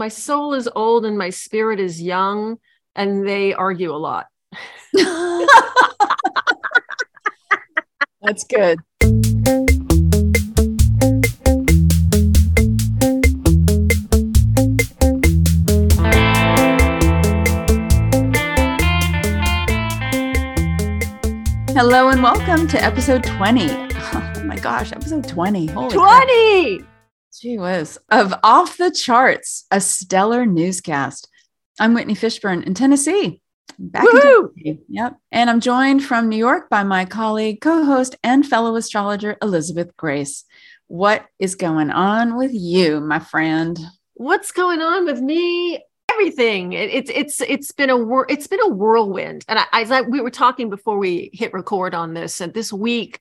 My soul is old and my spirit is young, and they argue a lot. That's good. Hello and welcome to episode 20. Oh my gosh, episode 20. Holy 20! Gee whiz. Of Off the Charts, a stellar newscast. I'm Whitney Fishburne in Tennessee. Back in Tennessee. Yep. And I'm joined from New York by my colleague, co-host, and fellow astrologer, Elisabeth Grace. What is going on with you, my friend? What's going on with me? Everything. It, it's it's it's been a whir- it's been a whirlwind. And I, I like we were talking before we hit record on this. And this week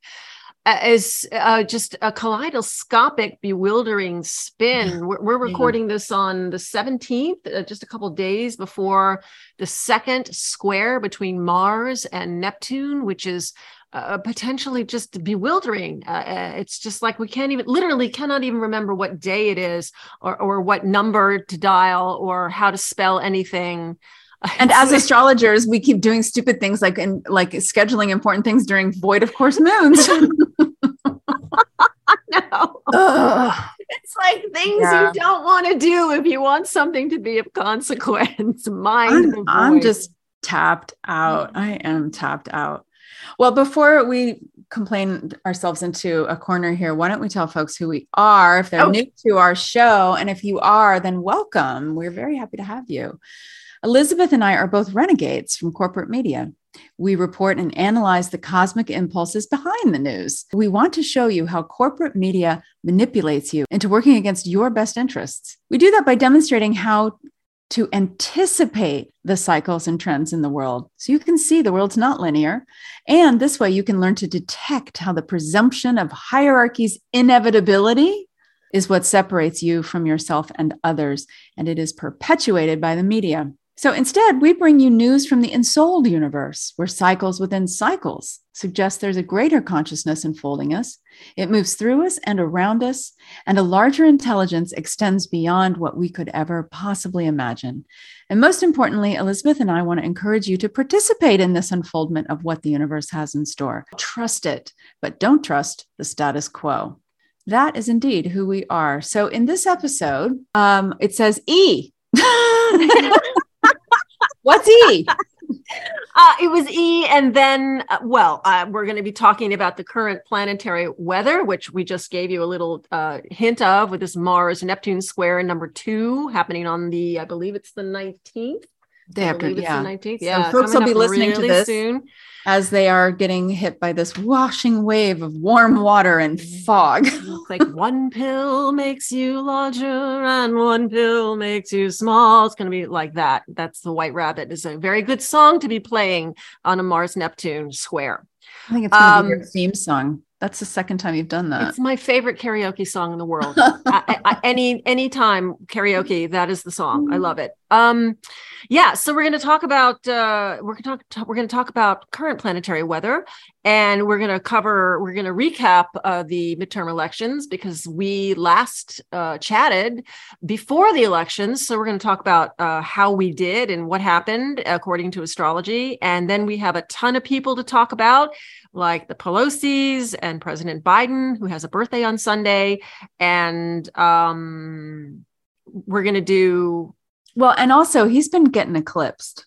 is uh, just a kaleidoscopic, bewildering spin. We're, we're Yeah. recording this on the 17th, uh, just a couple days before the second square between Mars and Neptune, which is uh, potentially just bewildering. Uh, uh, it's just like we can't even, literally, cannot even remember what day it is, or or what number to dial, or how to spell anything. And as astrologers, we keep doing stupid things like in like scheduling important things during void of course moons. no. Ugh. It's like things Yeah. you don't want to do if you want something to be of consequence. Mind I'm, I'm just tapped out. I am tapped out. Well, before we complain ourselves into a corner here, why don't we tell folks who we are if they're Oh. new to our show? And if you are, then welcome. We're very happy to have you. Elisabeth and I are both renegades from corporate media. We report and analyze the cosmic impulses behind the news. We want to show you how corporate media manipulates you into working against your best interests. We do that by demonstrating how to anticipate the cycles and trends in the world so you can see the world's not linear. And this way, you can learn to detect how the presumption of hierarchy's inevitability is what separates you from yourself and others. And it is perpetuated by the media. So instead, we bring you news from the ensouled universe, where cycles within cycles suggest there's a greater consciousness enfolding us. It moves through us and around us, and a larger intelligence extends beyond what we could ever possibly imagine. And most importantly, Elisabeth and I want to encourage you to participate in this unfoldment of what the universe has in store. Trust it, but don't trust the status quo. That is indeed who we are. So in this episode, um, it says E. What's E? Uh, it was E, and then, uh, well, uh, we're going to be talking about the current planetary weather, which we just gave you a little uh, hint of with this Mars Neptune square number two happening on the, I believe it's the 19th. Day I after, believe it's yeah. the 19th. So folks will be listening to this. soon. As they are getting hit by this washing wave of warm water and fog. It's like one pill makes you larger and one pill makes you small. It's going to be like that. That's the White Rabbit. It's a very good song to be playing on a Mars Neptune square. I think it's going to be your Um, theme song. That's the second time you've done that. It's my favorite karaoke song in the world. I, I, any any time karaoke, that is the song. I love it. Um, yeah. So we're going to talk about uh, we're going to talk we're going to talk about current planetary weather, and we're going to cover we're going to recap uh, the midterm elections because we last uh, chatted before the elections. So we're going to talk about uh, how we did and what happened according to astrology, and then we have a ton of people to talk about like the Pelosi's and President Biden, who has a birthday on Sunday. And um, we're going to do, well, and also he's been getting eclipsed.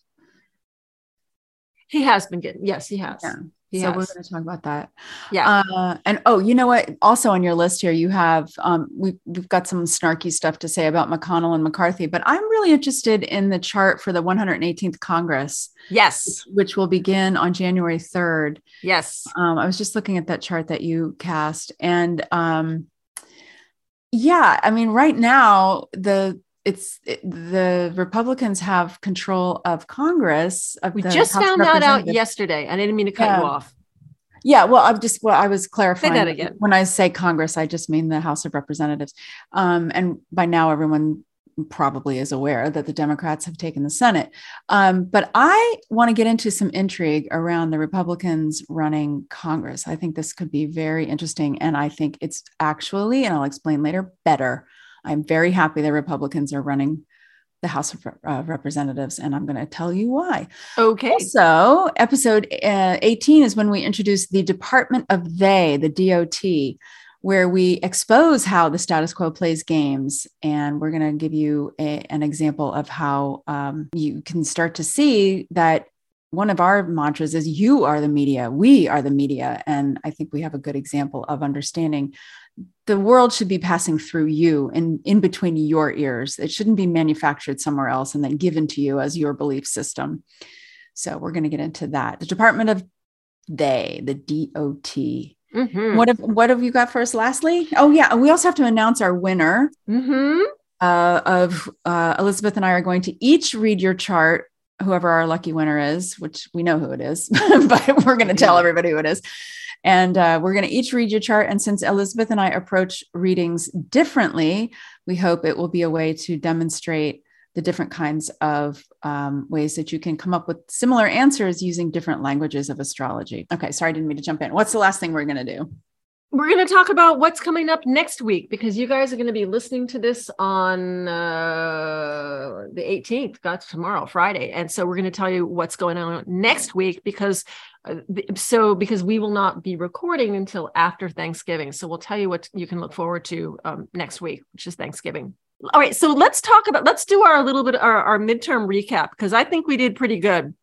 he has been getting, yes, he has. Yeah. He so has. we're going to talk about that. Yeah. Uh, and oh, you know what? Also on your list here, you have um, we, we've got some snarky stuff to say about McConnell and McCarthy, but I'm really interested in the chart for the 118th Congress, yes. which will begin on January 3rd. Yes. Um, I was just looking at that chart that you cast, and um, yeah, I mean, right now the it's it, the Republicans have control of Congress. Of We just House found that out yesterday. I didn't mean to cut Yeah. you off. Yeah, well, I'm just well, I was clarifying that again. When I say Congress, I just mean the House of Representatives. Um, and by now, everyone probably is aware that the Democrats have taken the Senate. Um, but I want to get into some intrigue around the Republicans running Congress. I think this could be very interesting. And I think it's actually, and I'll explain later, better. I'm very happy that Republicans are running the House of uh, Representatives, and I'm going to tell you why. Okay. So, episode uh, 18 is when we introduce the Department of They, the DOT, where we expose how the status quo plays games. And we're going to give you a, an example of how um, you can start to see that one of our mantras is you are the media, we are the media. And I think we have a good example of understanding the world should be passing through you and in between your ears. It shouldn't be manufactured somewhere else and then given to you as your belief system. So we're going to get into that. The Department of They, the DOT. Mm-hmm. What have what have you got for us? Lastly, oh yeah, we also have to announce our winner. Mm-hmm. Uh, of uh, Elisabeth and I are going to each read your chart whoever our lucky winner is, which we know who it is, but we're going to tell everybody who it is. And uh, we're going to each read your chart. And since Elisabeth and I approach readings differently, we hope it will be a way to demonstrate the different kinds of um, ways that you can come up with similar answers using different languages of astrology. Okay, sorry, I didn't mean to jump in. What's the last thing we're going to do? We're going to talk about what's coming up next week because you guys are going to be listening to this on uh, the 18th got tomorrow friday. And so we're going to tell you what's going on next week because uh, so because we will not be recording until after thanksgiving. So we'll tell you what you can look forward to um, next week which is thanksgiving. All right so let's talk about let's do our little bit our, our midterm recap because i think we did pretty good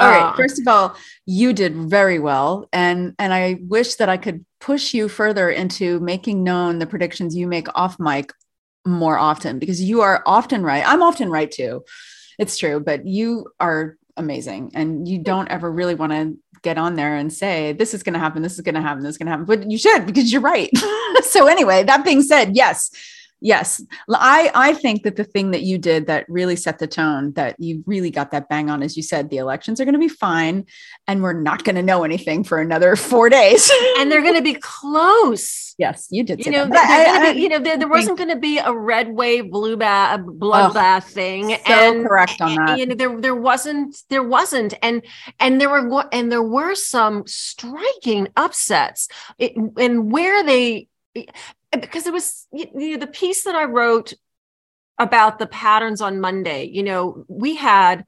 all right. Uh, First of all, you did very well, and and I wish that I could push you further into making known the predictions you make off mic more often because you are often right. I'm often right too. It's true, but you are amazing, and you don't ever really want to get on there and say this is going to happen, this is going to happen, this is going to happen, but you should because you're right. so anyway, that being said, yes Yes. I, I think that the thing that you did that really set the tone, that you really got that bang on, as you said, the elections are going to be fine and we're not going to know anything for another four days. and they're going to be close. Yes, you did. You know, I, I, be, you know, there, there wasn't going to be a red wave, blue bath, bloodbath oh, thing. So and, correct on that. You know, there, there wasn't, there wasn't. And, and there were, and there were some striking upsets it, and where they, because it was you know, the piece that I wrote about the patterns on Monday, you know, we had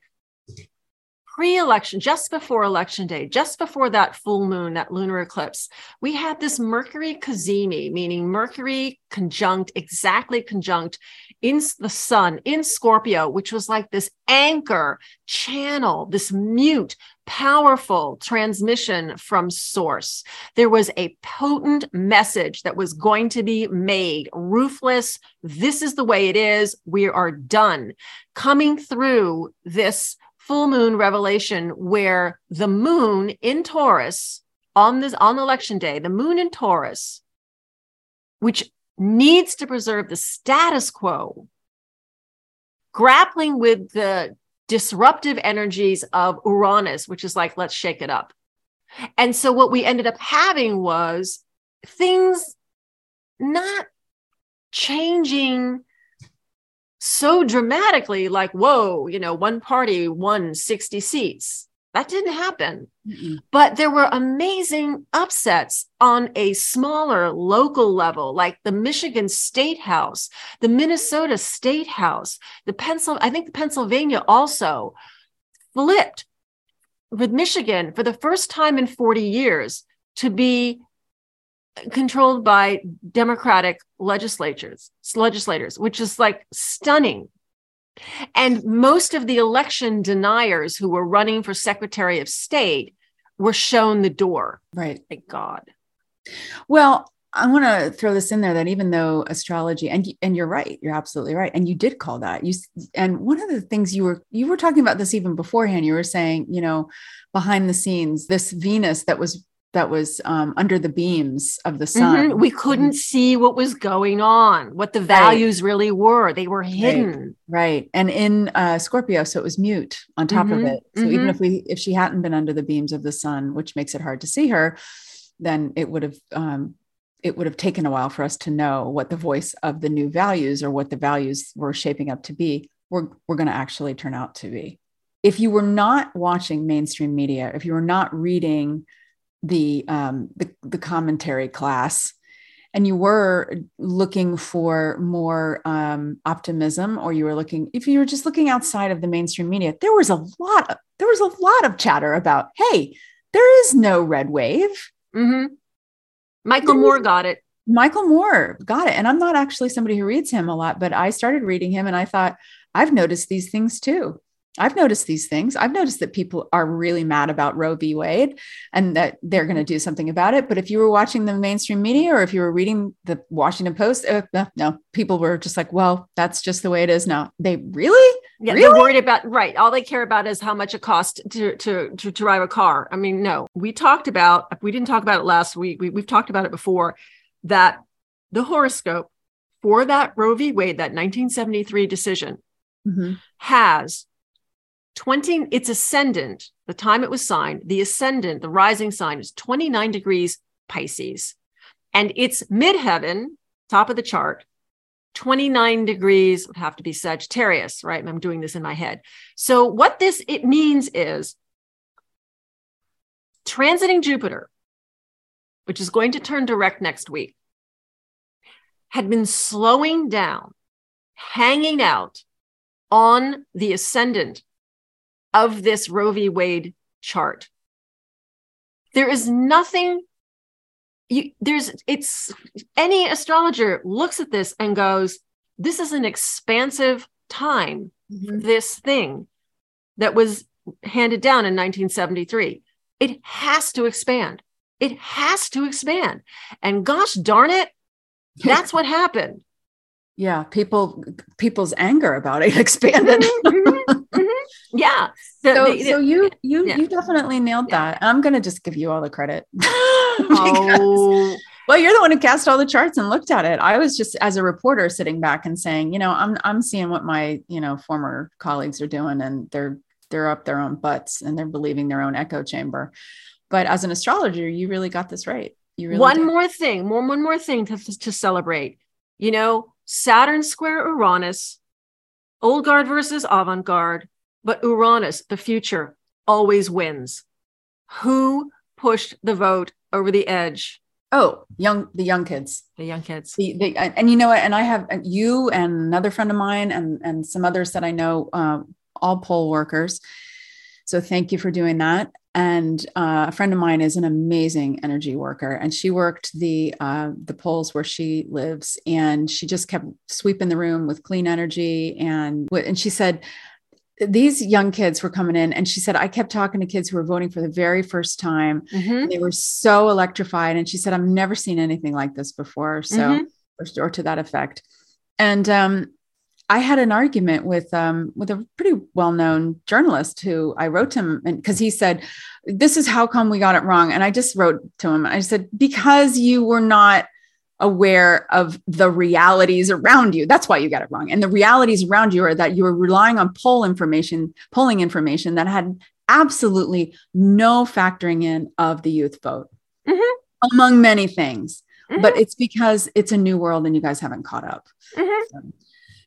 pre-election just before election day just before that full moon that lunar eclipse we had this mercury cazimi meaning mercury conjunct exactly conjunct in the sun in scorpio which was like this anchor channel this mute powerful transmission from source. There was a potent message that was going to be made ruthless. This is the way it is. We are done. Coming through this full moon revelation where the moon in Taurus on this on election day, the moon in Taurus, which needs to preserve the status quo, grappling with the disruptive energies of Uranus, which is like, let's shake it up. And so what we ended up having was things not changing so dramatically, like, whoa, you know, one party won 60 seats. That didn't happen. Mm-mm. But there were amazing upsets on a smaller local level, like the Michigan State House, the Minnesota State House, the Pencil, I think the Pennsylvania also flipped with Michigan for the first time in 40 years to be controlled by Democratic legislatures, legislators, which is like stunning and most of the election deniers who were running for Secretary of State were shown the door. Right. Thank God. Well, I want to throw this in there that even though astrology and and you're right, you're absolutely right, and you did call that you and one of the things you were you were talking about this even beforehand. You were saying, you know, behind the scenes, this Venus that was that was um, under the beams of the sun. Mm-hmm. We couldn't mm-hmm. see what was going on, what the values right. really were. They were hidden. Right. right. And in uh, Scorpio, so it was mute on top mm-hmm. of it. So even mm-hmm. if we if she hadn't been under the beams of the sun, which makes it hard to see her, then it would have um, it would have taken a while for us to know what the voice of the new values or what the values were shaping up to be were, were going to actually turn out to be. If you were not watching mainstream media, if you were not reading the um, the, the commentary class and you were looking for more um, optimism or you were looking if you were just looking outside of the mainstream media there was a lot of, there was a lot of chatter about hey there is no red wave. Mm-hmm. michael moore got it. Michael moore got it. And i'm not actually somebody who reads him a lot but i started reading him and i thought i've noticed these things too I've noticed these things. I've noticed that people are really mad about Roe v. Wade and that they're going to do something about it. But if you were watching the mainstream media or if you were reading the Washington Post, uh, no, no, people were just like, well, that's just the way it is now. They really? Yeah, really? they're worried about right. All they care about is how much it costs to, to to drive a car. I mean, no, we talked about we didn't talk about it last week. We, we've talked about it before that the horoscope for that Roe v. Wade, that 1973 decision, mm-hmm. has 20 it's ascendant the time it was signed the ascendant the rising sign is 29 degrees pisces. And it's midheaven top of the chart 29 degrees would have to be sagittarius right? I'm doing this in my head. So what this it means is transiting jupiter which is going to turn direct next week had been slowing down hanging out on the ascendant of this Roe v. Wade chart. There is nothing you, there's it's any astrologer looks at this and goes this is an expansive time mm-hmm. this thing that was handed down in 1973 it has to expand it has to expand and gosh darn it that's what happened yeah people people's anger about it expanded mm-hmm, mm-hmm. Yeah the, so, the, so you you yeah. you definitely nailed yeah. that i'm gonna just give you all the credit oh. well you're the one who cast all the charts and looked at it i was just as a reporter sitting back and saying you know i'm i'm seeing what my you know former colleagues are doing and they're they're up their own butts and they're believing their own echo chamber but as an astrologer you really got this right you really one did. more thing more one more thing to, to celebrate you know Saturn square Uranus, old guard versus avant garde, but Uranus, the future, always wins. Who pushed the vote over the edge? Oh, young the young kids. The young kids. The, the, and you know what? And I have you and another friend of mine and and some others that I know, uh, all poll workers. So thank you for doing that and uh, a friend of mine is an amazing energy worker and she worked the uh, the polls where she lives and she just kept sweeping the room with clean energy and and she said these young kids were coming in and she said i kept talking to kids who were voting for the very first time mm-hmm. they were so electrified and she said i've never seen anything like this before so mm-hmm. or, or, to that effect and um, I had an argument with um, with a pretty well known journalist who I wrote to him because he said, "This is how come we got it wrong." And I just wrote to him. I said, "Because you were not aware of the realities around you. That's why you got it wrong. And the realities around you are that you were relying on poll information, polling information that had absolutely no factoring in of the youth vote, mm-hmm. among many things." Mm-hmm. But it's because it's a new world and you guys haven't caught up. Mm-hmm. So,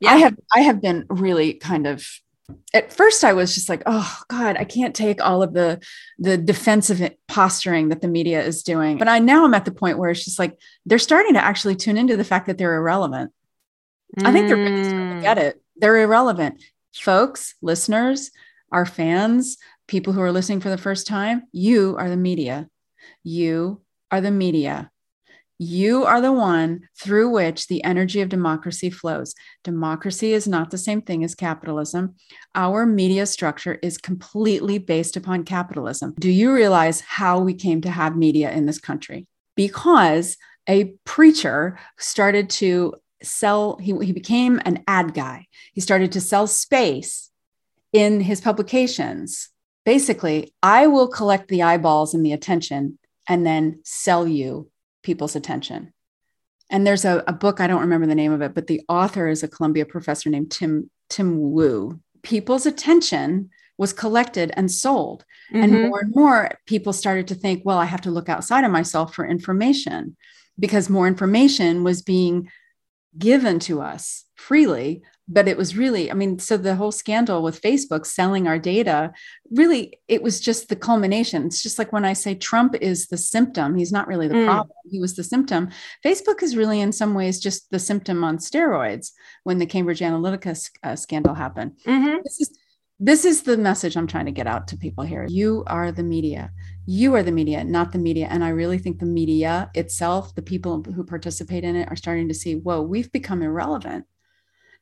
yeah. I have I have been really kind of at first I was just like, oh God, I can't take all of the the defensive posturing that the media is doing. But I now I'm at the point where it's just like they're starting to actually tune into the fact that they're irrelevant. Mm. I think they're really starting to get it. They're irrelevant. Folks, listeners, our fans, people who are listening for the first time, you are the media. You are the media. You are the one through which the energy of democracy flows. Democracy is not the same thing as capitalism. Our media structure is completely based upon capitalism. Do you realize how we came to have media in this country? Because a preacher started to sell, he, he became an ad guy. He started to sell space in his publications. Basically, I will collect the eyeballs and the attention and then sell you people's attention. And there's a, a book, I don't remember the name of it, but the author is a Columbia professor named Tim, Tim Wu. People's attention was collected and sold. Mm-hmm. And more and more people started to think, well, I have to look outside of myself for information because more information was being given to us freely but it was really i mean so the whole scandal with facebook selling our data really it was just the culmination. It's just like when i say trump is the symptom he's not really the mm. problem he was the symptom. Facebook is really in some ways just the symptom on steroids when the cambridge analytica uh, scandal happened. Mm-hmm. this is this is the message i'm trying to get out to people here. You are the media. You are the media not the media. And i really think the media itself the people who participate in it are starting to see whoa we've become irrelevant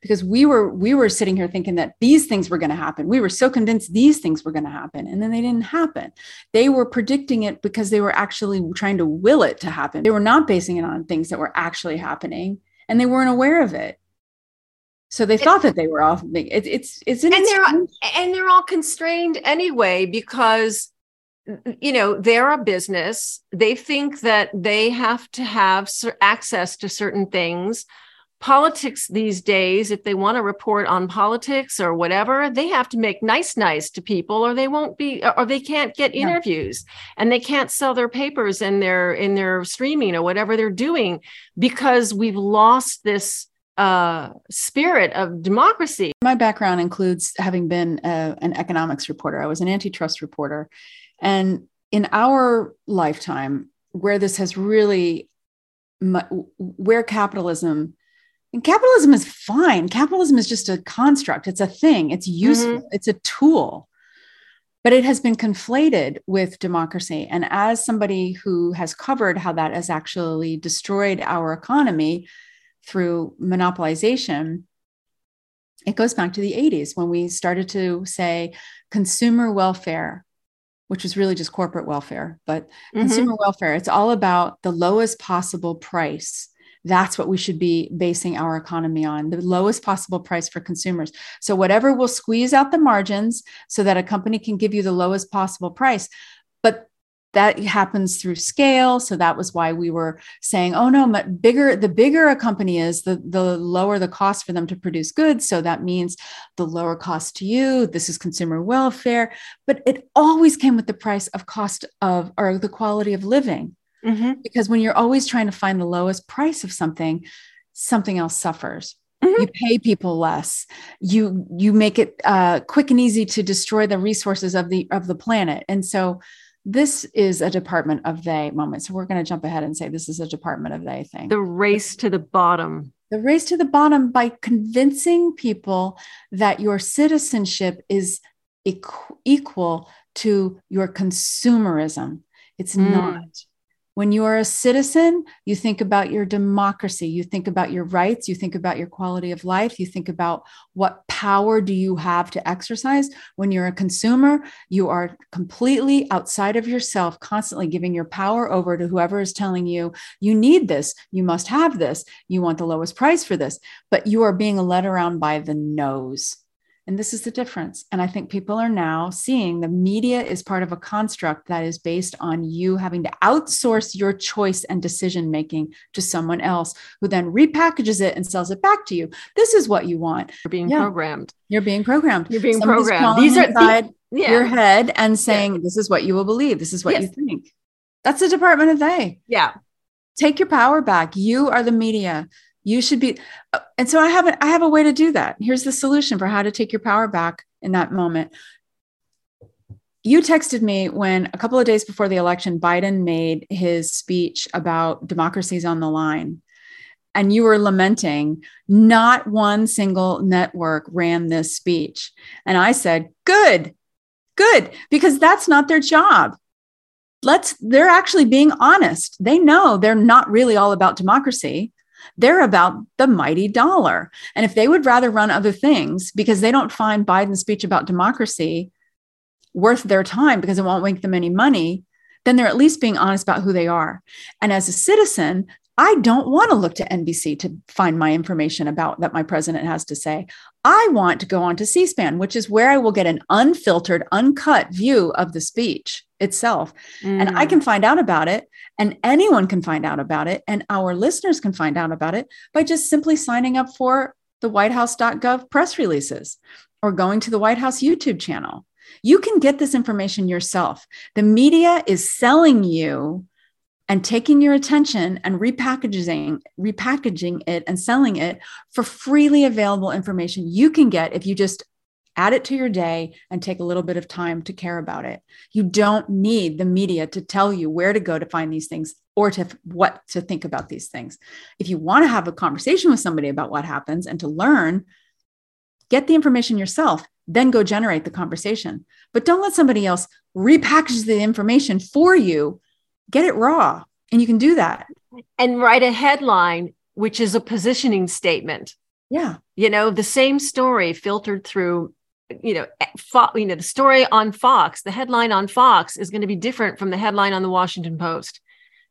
because we were we were sitting here thinking that these things were going to happen. We were so convinced these things were going to happen and then they didn't happen. They were predicting it because they were actually trying to will it to happen. They were not basing it on things that were actually happening and they weren't aware of it. So they thought that they were off it, it's it's and they're and they're all constrained anyway because you know they're a business. They think that they have to have access to certain things politics these days, if they want to report on politics or whatever, they have to make nice, nice to people, or they won't be, or they can't get interviews, and they can't sell their papers in their in their streaming or whatever they're doing because we've lost this uh, spirit of democracy. My background includes having been a, an economics reporter. I was an antitrust reporter, and in our lifetime, where this has really where capitalism and capitalism is fine. Capitalism is just a construct, it's a thing, it's useful, mm-hmm. it's a tool. But it has been conflated with democracy. And as somebody who has covered how that has actually destroyed our economy through monopolization, it goes back to the 80s when we started to say consumer welfare which is really just corporate welfare, but mm-hmm. consumer welfare, it's all about the lowest possible price that's what we should be basing our economy on the lowest possible price for consumers. So, whatever will squeeze out the margins so that a company can give you the lowest possible price. But that happens through scale so that was why we were saying oh no bigger the bigger a company is the the lower the cost for them to produce goods so that means the lower cost to you this is consumer welfare but it always came with the price of cost of or the quality of living Mm-hmm. Because when you're always trying to find the lowest price of something, something else suffers. Mm-hmm. You pay people less. You you make it uh, quick and easy to destroy the resources of the of the planet. And so this is a department of they moment. So we're going to jump ahead and say this is a department of they thing. The race to the bottom. The race to the bottom by convincing people that your citizenship is equ- equal to your consumerism. It's mm. not. When you are a citizen, you think about your democracy, you think about your rights, you think about your quality of life, you think about what power do you have to exercise. When you're a consumer, you are completely outside of yourself, constantly giving your power over to whoever is telling you, you need this, you must have this, you want the lowest price for this, but you are being led around by the nose. And this is the difference. And I think people are now seeing the media is part of a construct that is based on you having to outsource your choice and decision making to someone else who then repackages it and sells it back to you. This is what you want. You're being yeah. programmed. You're being programmed. You're being Somebody's programmed. These are inside the, yeah. your head and saying, yeah. this is what you will believe. This is what yes. you think. That's the department of they. Yeah. Take your power back. You are the media you should be uh, and so i have a, I have a way to do that. Here's the solution for how to take your power back in that moment. You texted me when a couple of days before the election biden made his speech about democracies on the line. And you were lamenting not one single network ran this speech. And i said good good because that's not their job. Let's they're actually being honest. They know they're not really all about democracy they're about the mighty dollar. And if they would rather run other things because they don't find Biden's speech about democracy worth their time because it won't make them any money, then they're at least being honest about who they are. And as a citizen, I don't want to look to NBC to find my information about that my president has to say. I want to go on to C SPAN, which is where I will get an unfiltered, uncut view of the speech itself. Mm. And I can mm. find out about it, and anyone can find out about it, and our listeners can find out about it by just simply signing up for the whitehouse.gov press releases or going to the White House YouTube channel. You can get this information yourself. The media is selling you and taking your attention and repackaging repackaging it and selling it for freely available information you can get if you just add it to your day and take a little bit of time to care about it. You don't need the media to tell you where to go to find these things or to what to think about these things. If you want to have a conversation with somebody about what happens and to learn get the information yourself then go generate the conversation. But don't let somebody else repackage the information for you. Get it raw and you can do that. And write a headline which is a positioning statement. Yeah. You know the same story filtered through you know Fo- you know the story on fox the headline on fox is going to be different from the headline on the washington post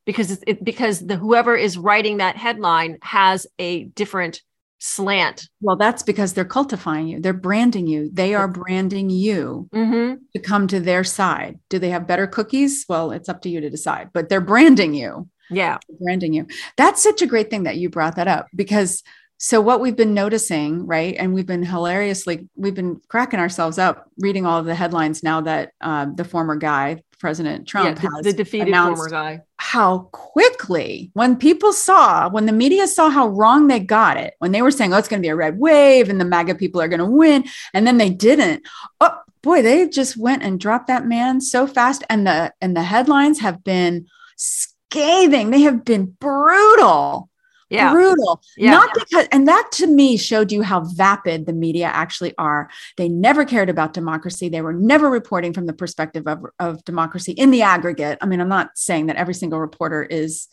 because it's it, because the whoever is writing that headline has a different slant. Well that's because they're cultifying you. They're branding you. They are branding you mm-hmm. to come to their side. Do they have better cookies? Well it's up to you to decide but they're branding you. Yeah. Branding you. That's such a great thing that you brought that up because so what we've been noticing right and we've been hilariously we've been cracking ourselves up reading all of the headlines now that uh, the former guy president trump yeah, the, the defeated former guy. how quickly when people saw when the media saw how wrong they got it when they were saying oh it's going to be a red wave and the maga people are going to win and then they didn't oh boy they just went and dropped that man so fast and the and the headlines have been scathing. They have been brutal yeah. brutal. Yeah. Not because, and that to me showed you how vapid the media actually are. They never cared about democracy. They were never reporting from the perspective of, of democracy in the aggregate. I mean, I'm not saying that every single reporter is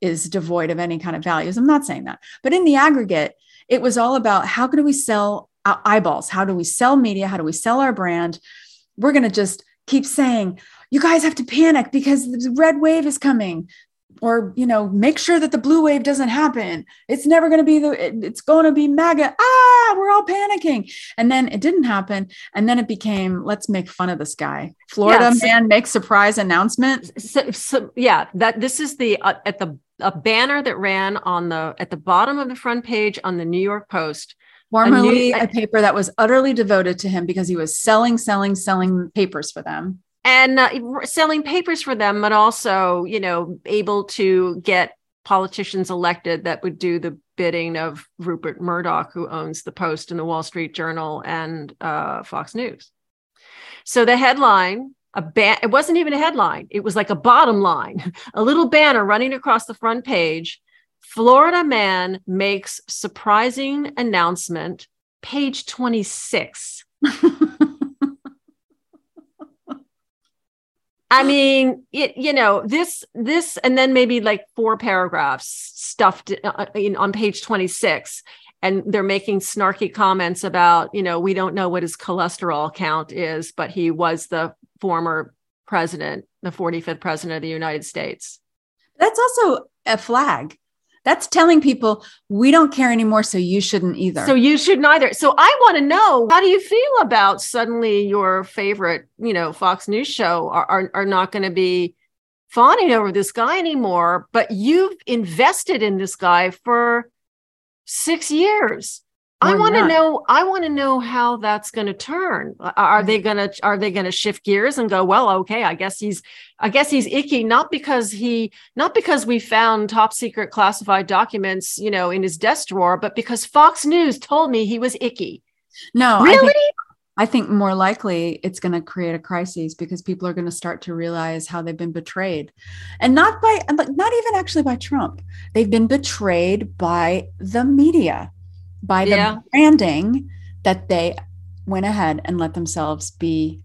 is devoid of any kind of values. I'm not saying that, but in the aggregate, it was all about how can we sell eyeballs? How do we sell media? How do we sell our brand? We're going to just keep saying, you guys have to panic because the red wave is coming or you know make sure that the blue wave doesn't happen. It's never going to be the it's going to be maga. Ah we're all panicking. And then it didn't happen. And then it became let's make fun of this guy. Florida man makes surprise announcement. So, so, yeah that this is the uh, at the a banner that ran on the at the bottom of the front page on the new york post. Formerly a, new, a paper that was utterly devoted to him because he was selling selling selling papers for them and uh, selling papers for them, but also, you know, able to get politicians elected that would do the bidding of Rupert Murdoch, who owns the Post and the Wall Street Journal and uh, Fox News. So the headline, a ban- it wasn't even a headline, it was like a bottom line, a little banner running across the front page. Florida man makes surprising announcement, page 26. I mean, it, you know, this, this, and then maybe like four paragraphs stuffed uh, uh, in, on page 26. And they're making snarky comments about, you know, we don't know what his cholesterol count is, but he was the former president, the 45th president of the United States. That's also a flag. That's telling people we don't care anymore, so you shouldn't either. So you shouldn't either. So I want to know how do you feel about suddenly your favorite, you know, Fox News show are, are, are not going to be fawning over this guy anymore, but you've invested in this guy for six years. I want to know. I want to know how that's going to turn. Are they mm-hmm. going to Are they going to shift gears and go? Well, okay. I guess he's. I guess he's icky. Not because he. Not because we found top secret classified documents, you know, in his desk drawer, but because Fox News told me he was icky. No, really. I think, I think more likely it's going to create a crisis because people are going to start to realize how they've been betrayed, and not by not even actually by Trump. They've been betrayed by the media by the yeah. branding that they went ahead and let themselves be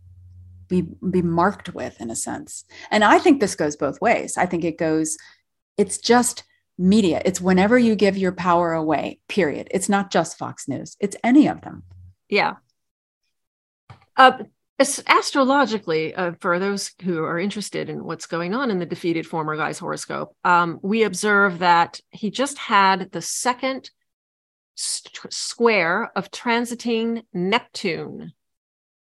be be marked with in a sense. And i think this goes both ways. I think it goes it's just media. It's whenever you give your power away period. It's not just fox news. It's any of them. Yeah. Uh, astrologically uh, for those who are interested in what's going on in the defeated former guy's horoscope um, we observe that he just had the second st- square of transiting Neptune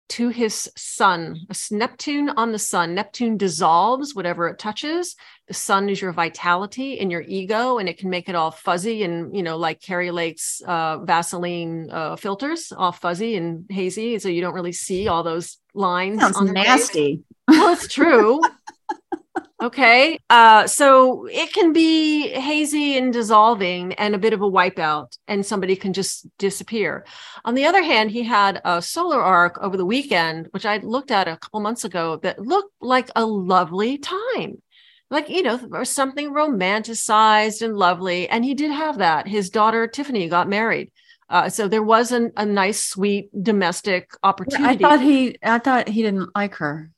to his sun. Neptune on the sun. Neptune dissolves whatever it touches. The sun is your vitality and your ego, and it can make it all fuzzy and, you know, like Kari Lake's uh, Vaseline uh, filters, all fuzzy and hazy. So you don't really see all those lines. Sounds nasty. Well, it's true. Okay. Uh, so it can be hazy and dissolving and a bit of a wipeout, and somebody can just disappear. On the other hand, he had a solar arc over the weekend, which I looked at a couple months ago, that looked like a lovely time. Like, you know, or something romanticized and lovely. And he did have that. His daughter, Tiffany, got married. Uh, so there was an, a nice, sweet domestic opportunity. I thought he, I thought he didn't like her.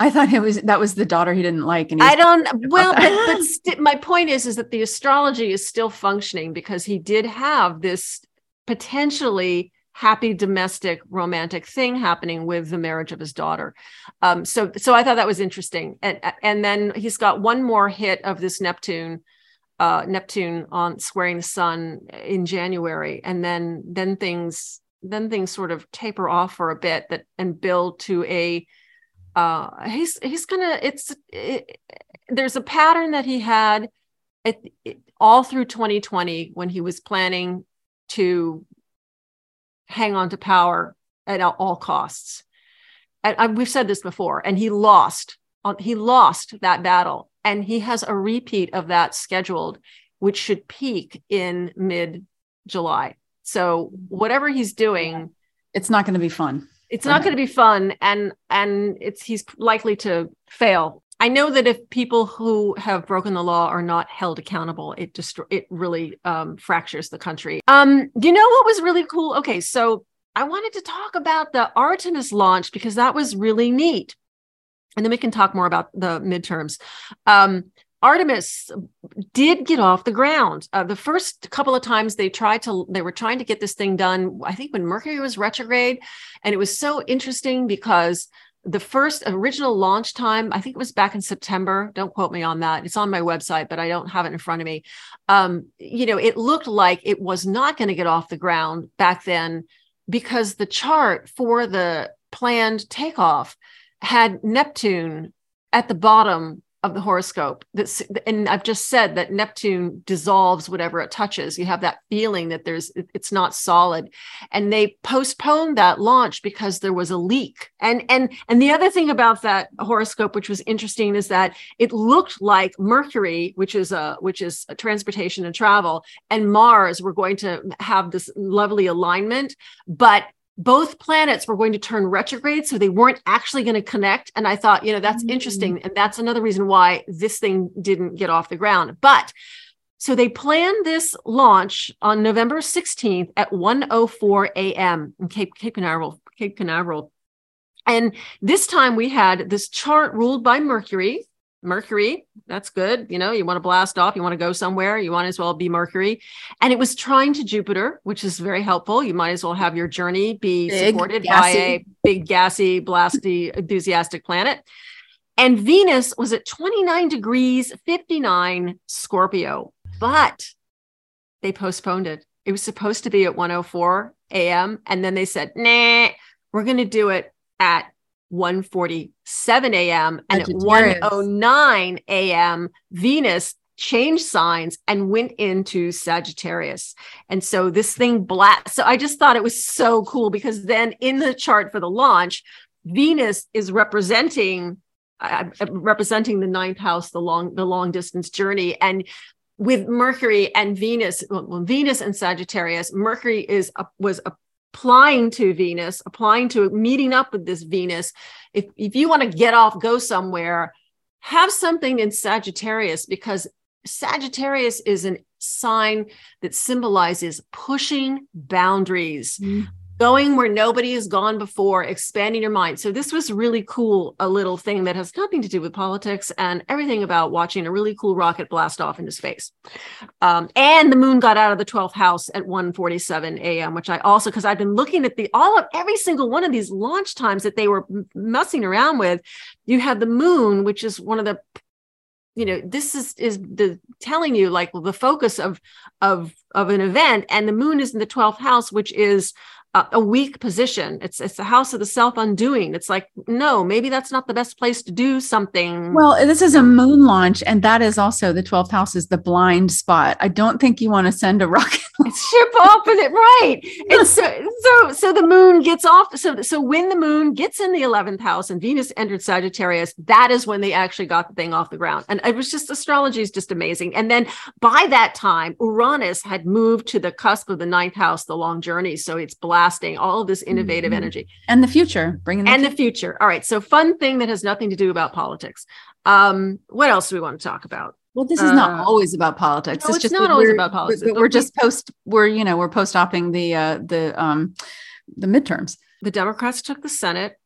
I thought it was that was the daughter he didn't like. And I don't. Well, but, but st- my point is, is that the astrology is still functioning because he did have this potentially happy domestic romantic thing happening with the marriage of his daughter. Um, so, so I thought that was interesting. And and then he's got one more hit of this Neptune. Uh, Neptune on squaring the sun in January, and then then things then things sort of taper off for a bit that and build to a uh he's he's gonna it's it, there's a pattern that he had it, it, all through 2020 when he was planning to hang on to power at all costs. And I, we've said this before and he lost he lost that battle and he has a repeat of that scheduled which should peak in mid july so whatever he's doing it's not going to be fun it's not going to be fun and and it's he's likely to fail. I know that if people who have broken the law are not held accountable it just it really um, fractures the country. Um you know what was really cool? Okay so i wanted to talk about the artemis launch because that was really neat. And then we can talk more about the midterms. Um Artemis did get off the ground. Uh, the first couple of times they tried to, they were trying to get this thing done. I think when Mercury was retrograde, and it was so interesting because the first original launch time, I think it was back in September. Don't quote me on that. It's on my website, but I don't have it in front of me. Um, you know, it looked like it was not going to get off the ground back then because the chart for the planned takeoff had Neptune at the bottom of the horoscope that's and i've just said that neptune dissolves whatever it touches. You have that feeling that there's it's not solid. And they postponed that launch because there was a leak. And and and the other thing about that horoscope which was interesting is that it looked like mercury which is a which is a transportation and travel and mars were going to have this lovely alignment but both planets were going to turn retrograde so they weren't actually going to connect and i thought you know that's mm-hmm. interesting and that's another reason why this thing didn't get off the ground but so they planned this launch on november 16th at 104 a.m in cape, cape canaveral cape canaveral and this time we had this chart ruled by mercury Mercury, that's good. You know, you want to blast off, you want to go somewhere, you might as well be Mercury. And it was trying to Jupiter, which is very helpful. You might as well have your journey be big, supported gassy. by a big, gassy, blasty, enthusiastic planet. And Venus was at 29 degrees, 59 Scorpio, but they postponed it. It was supposed to be at 104 a.m. And then they said, nah, we're going to do it at 1:47 a.m. and at 1:09 a.m. Venus changed signs and went into Sagittarius. And so this thing black so I just thought it was so cool because then in the chart for the launch Venus is representing uh, representing the ninth house the long the long distance journey and with Mercury and Venus, well, Venus and Sagittarius, Mercury is a, was a applying to Venus, applying to meeting up with this Venus. If, if you want to get off, go somewhere, have something in Sagittarius because Sagittarius is a sign that symbolizes pushing boundaries, mm going where nobody has gone before, expanding your mind. So this was really cool, a little thing that has nothing to do with politics and everything about watching a really cool rocket blast off into space. Um, and the moon got out of the 12th house at 1:47 a.m., which I also because I've been looking at the all of every single one of these launch times that they were messing around with. You had the moon, which is one of the you know this is is the telling you like the focus of of of an event and the moon is in the 12th house which is a, a weak position. It's it's the house of the self undoing. It's like no, maybe that's not the best place to do something. Well, this is a moon launch, and that is also the twelfth house is the blind spot. I don't think you want to send a rocket ship off in it, right? And so so so the moon gets off. So so when the moon gets in the eleventh house and Venus entered Sagittarius, that is when they actually got the thing off the ground. And it was just astrology is just amazing. And then by that time, Uranus had moved to the cusp of the ninth house, the long journey. So it's all of this innovative mm-hmm. energy and the future, bringing the and future. the future. All right. So fun thing that has nothing to do about politics. Um, what else do we want to talk about? Well, this is uh, not always about politics. No, it's, it's, just not always about politics. We're, we're just post. We're you know we're post oping the uh, the um the midterms. The Democrats took the Senate.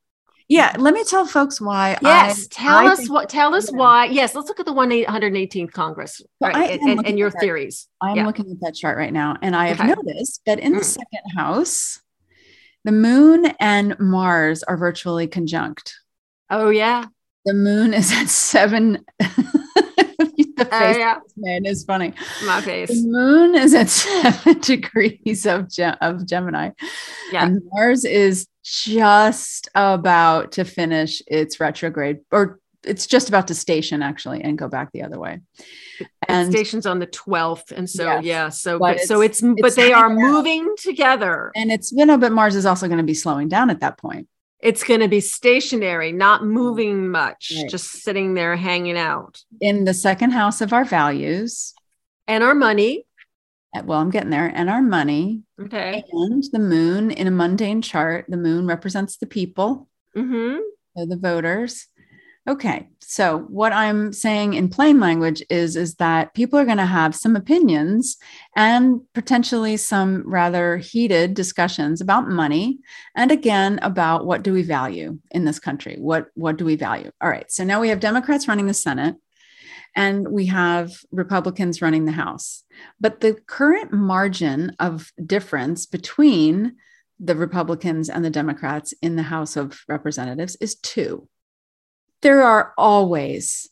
Yeah, let me tell folks why. Yes, I, tell I us what. Tell us why. Yes, let's look at the one hundred eighteenth Congress well, right, and, and, your theories. I'm yeah. looking at that chart right now, and I have okay. noticed that in mm. the second house, the Moon and Mars are virtually conjunct. Oh yeah, the Moon is at seven. the oh, face uh, yeah. man is funny. My face. The moon is at seven degrees of Gem- of Gemini. Yeah. And Mars is just about to finish its retrograde, or it's just about to station actually and go back the other way. And stations on the 12th. And so yes, yeah, so but so it's, it's but they are moving together. And it's you know, but Mars is also going to be slowing down at that point it's going to be stationary, not moving much, right. just sitting there hanging out. In the second house of our values and our money. Uh, well, I'm getting there. And our money. Okay. And the moon in a mundane chart, the moon represents the people, mm-hmm. so the voters. Okay. So what I'm saying in plain language is is that people are going to have some opinions and potentially some rather heated discussions about money and again about what do we value in this country? What what do we value? All right. So now we have Democrats running the Senate and we have Republicans running the House. But the current margin of difference between the Republicans and the Democrats in the House of Representatives is 2 there are always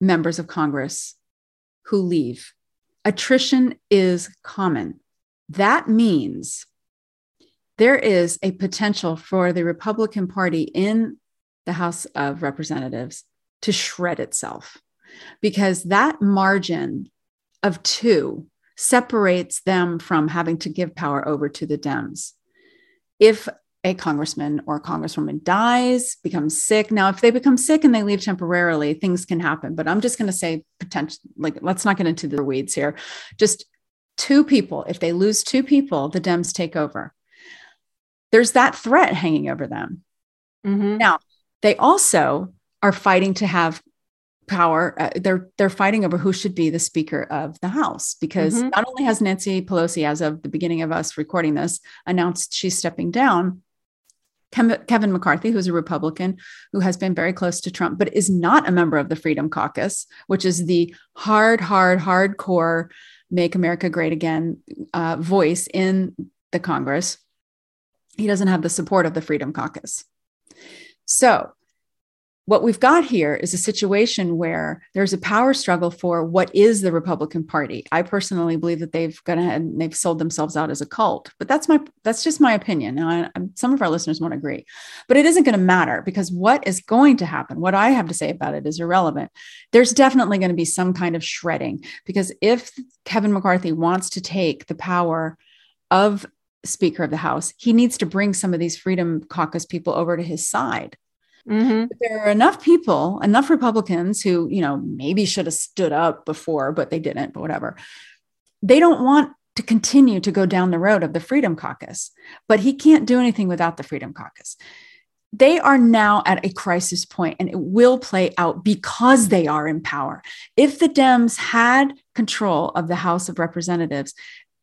members of Congress who leave. Attrition is common. That means there is a potential for the Republican Party in the House of Representatives to shred itself because that margin of two separates them from having to give power over to the Dems. If a congressman or congresswoman dies, becomes sick. Now, if they become sick and they leave temporarily, things can happen. But I'm just going to say potential, like, let's not get into the weeds here. Just two people, if they lose two people, the Dems take over. There's that threat hanging over them. Mm-hmm. Now, they also are fighting to have power uh, they're they're fighting over who should be the speaker of the house because mm-hmm. not only has Nancy Pelosi as of the beginning of us recording this announced she's stepping down Kevin McCarthy, who's a Republican who has been very close to Trump, but is not a member of the Freedom Caucus, which is the hard, hard, hardcore Make America Great Again uh, voice in the Congress. He doesn't have the support of the Freedom Caucus. So what we've got here is a situation where there's a power struggle for what is the Republican Party. I personally believe that they've gone ahead and they've sold themselves out as a cult, but that's my that's just my opinion. And I, some of our listeners won't agree, but it isn't going to matter because what is going to happen, what I have to say about it, is irrelevant. There's definitely going to be some kind of shredding because if Kevin McCarthy wants to take the power of Speaker of the House, he needs to bring some of these Freedom Caucus people over to his side. Mm-hmm. There are enough people, enough Republicans who, you know, maybe should have stood up before, but they didn't, but whatever. They don't want to continue to go down the road of the Freedom Caucus, but he can't do anything without the Freedom Caucus. They are now at a crisis point and it will play out because they are in power. If the Dems had control of the House of Representatives,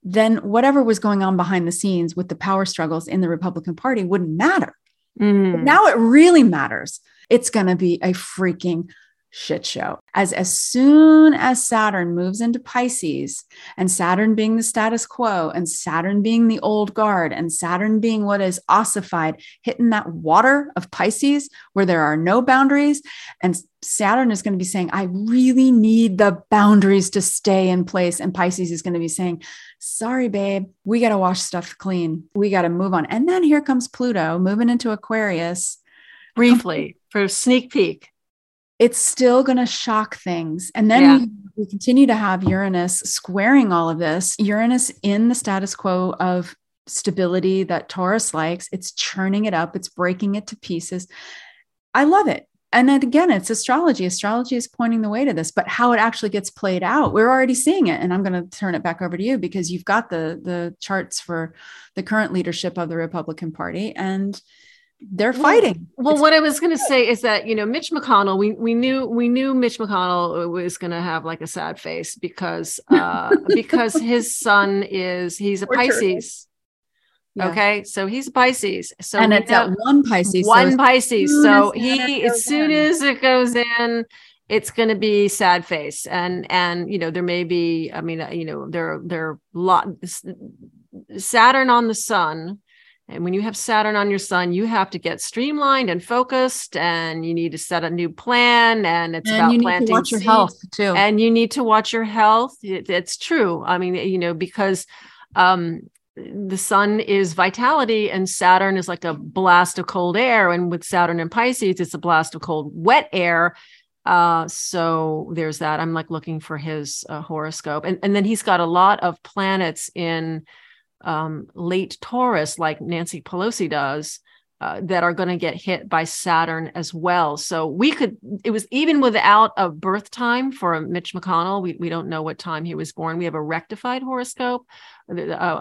then whatever was going on behind the scenes with the power struggles in the Republican Party wouldn't matter Mm. Now it really matters. It's going to be a freaking shit show. As as soon as Saturn moves into Pisces and Saturn being the status quo and Saturn being the old guard and Saturn being what is ossified hitting that water of Pisces where there are no boundaries and Saturn is going to be saying I really need the boundaries to stay in place and Pisces is going to be saying sorry babe we got to wash stuff clean. We got to move on. And then here comes Pluto moving into Aquarius briefly for sneak peek it's still going to shock things. And then yeah. we, we continue to have Uranus squaring all of this. Uranus in the status quo of stability that Taurus likes, it's churning it up, it's breaking it to pieces. I love it. And then again, it's astrology. Astrology is pointing the way to this, but how it actually gets played out, we're already seeing it. And I'm going to turn it back over to you because you've got the the charts for the current leadership of the Republican Party. And they're fighting. Well, well what I was going to say is that you know Mitch McConnell, we we knew we knew Mitch McConnell was going to have like a sad face because uh because his sun is he's a Pisces. Yeah. Okay, so he's a Pisces. So and it's at one Pisces. One so Pisces. So he as soon in. as it goes in, it's going to be sad face and and you know there may be i mean you know there there are lot saturn on the sun and when you have Saturn on your sun, you have to get streamlined and focused, and you need to set a new plan. And it's and about you planting. to watch your health too. And you need to watch your health. It, it's true. I mean, you know, because um, the sun is vitality, and Saturn is like a blast of cold air. And with Saturn and Pisces, it's a blast of cold, wet air. Uh, so there's that. I'm like looking for his uh, horoscope, and and then he's got a lot of planets in um, late Taurus, like Nancy Pelosi does, uh, that are going to get hit by Saturn as well. So we could, it was even without a birth time for Mitch McConnell. We, we don't know what time he was born. We have a rectified horoscope. Uh,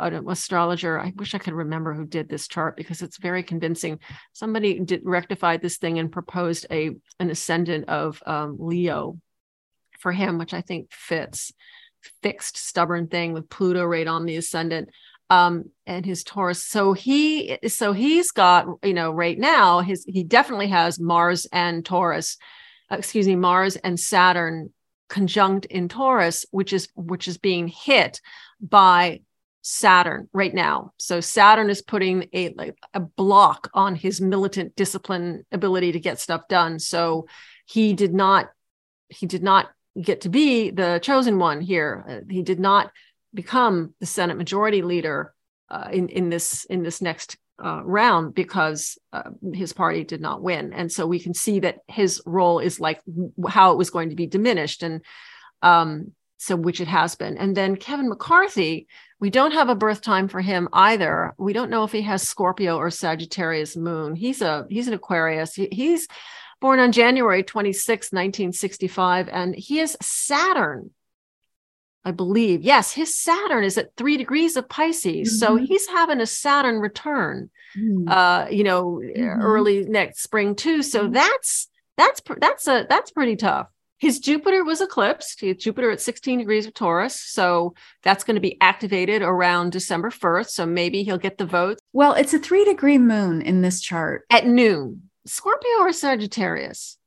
an astrologer, I wish I could remember who did this chart because it's very convincing. Somebody did rectified this thing and proposed a an ascendant of um, Leo for him, which I think fits. Fixed, stubborn thing with Pluto right on the ascendant um and his taurus. So he so he's got you know right now his he definitely has mars and taurus uh, excuse me mars and saturn conjunct in taurus which is which is being hit by saturn right now. So saturn is putting a like a block on his militant discipline ability to get stuff done. So he did not he did not get to be the chosen one here. Uh, he did not become the Senate Majority Leader uh, in in this in this next uh, round because uh, his party did not win, and so we can see that his role is like how it was going to be diminished, and um, so which it has been. And then Kevin McCarthy, we don't have a birth time for him either. We don't know if he has Scorpio or Sagittarius moon. He's a he's an Aquarius. He, he's born on January 26, 1965, and he is Saturn I believe. Yes, his Saturn is at three degrees of Pisces. Mm-hmm. So he's having a Saturn return, mm-hmm. uh, you know, mm-hmm. early next spring too. So mm-hmm. that's that's that's a that's pretty tough. His Jupiter was eclipsed. He had Jupiter at 16 degrees of Taurus. So that's going to be activated around December 1st. So maybe he'll get the votes. Well, it's a three degree moon in this chart. At noon. Scorpio or Sagittarius?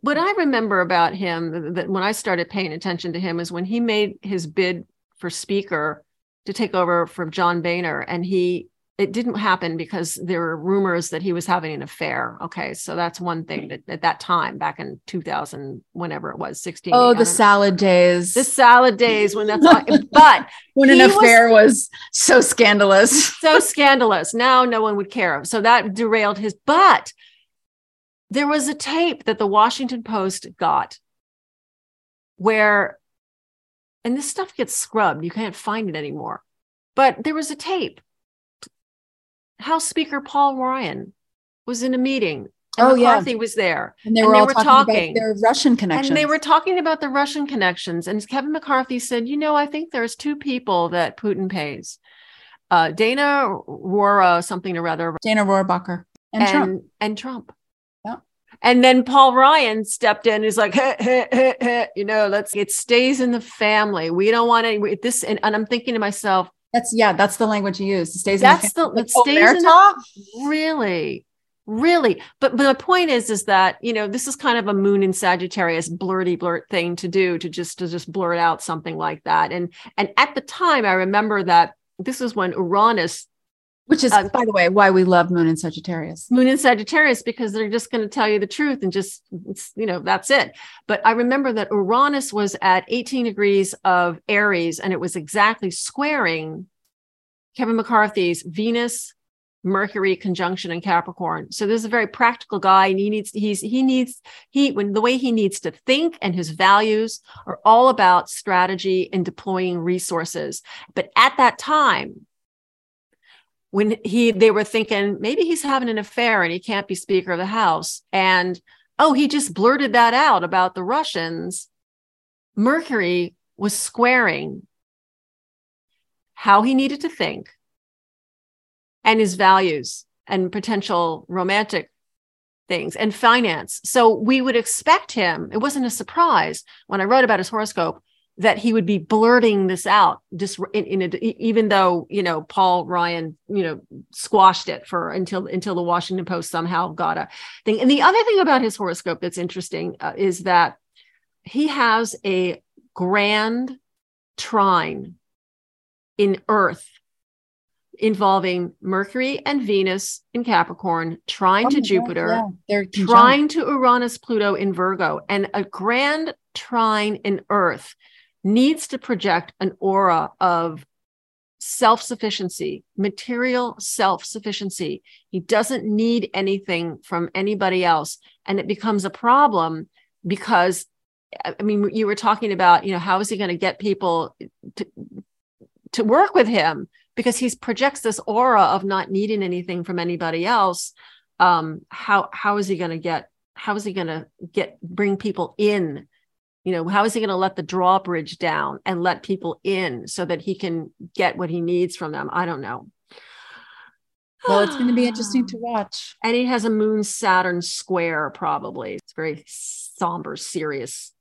What I remember about him that when I started paying attention to him is when he made his bid for speaker to take over from John Boehner and he it didn't happen because there were rumors that he was having an affair. Okay, so that's one thing that at that time back in 2000 whenever it was 16. Oh, the salad days. The salad days when that's all, but when an affair was, was so scandalous. so scandalous. Now no one would care. So that derailed his but there was a tape that the Washington Post got where, and this stuff gets scrubbed, you can't find it anymore. But there was a tape. House Speaker Paul Ryan was in a meeting. And oh, McCarthy yeah. was there. And they were, and they were talking, talking their Russian connections. And they were talking about the Russian connections. And Kevin McCarthy said, you know, I think there's two people that Putin pays. Uh, Dana Rora, something or other. Dana Rohrabacher. And, and Trump. And Trump. And then Paul Ryan stepped in. He's like, hey, hey, hey, you know, let's. It stays in the family. We don't want any this. And, and I'm thinking to myself, that's yeah, that's the language you use. It stays. That's in the, the it stays in the, really. really but, but the point is is that you know this is kind of a moon in sagittarius blurty blurt thing to do to just to just blurt out something like that and and at the time i remember that this was when uranus which is uh, by the way why we love moon in sagittarius moon in sagittarius because they're just going to tell you the truth and just you know that's it but i remember that uranus was at 18 degrees of aries and it was exactly squaring kevin mccarthy's venus Mercury conjunction in Capricorn. So this is a very practical guy, and he needs he's he needs he when the way he needs to think and his values are all about strategy and deploying resources. But at that time, when he they were thinking maybe he's having an affair and he can't be Speaker of the House, and oh, he just blurted that out about the Russians. Mercury was squaring how he needed to think and his values and potential romantic things and finance. So we would expect him, it wasn't a surprise when I wrote about his horoscope that he would be blurting this out just in, in a, even though you know Paul Ryan you know squashed it for until until the Washington Post somehow got a thing and the other thing about his horoscope that's interesting uh, is that he has a grand trine in earth involving Mercury and Venus in Capricorn, trine oh, to Jupiter, yeah. They're trine to Uranus, Pluto in Virgo, and a grand trine in Earth needs to project an aura of self sufficiency, material self sufficiency. He doesn't need anything from anybody else. And it becomes a problem because, I mean, you were talking about, you know, how is he going to get people to, to work with him? because he projects this aura of not needing anything from anybody else um how how is he going to get how is he going to get bring people in you know how is he going to let the drawbridge down and let people in so that he can get what he needs from them i don't know well it's going to be interesting to watch and he has a moon saturn square probably it's very somber serious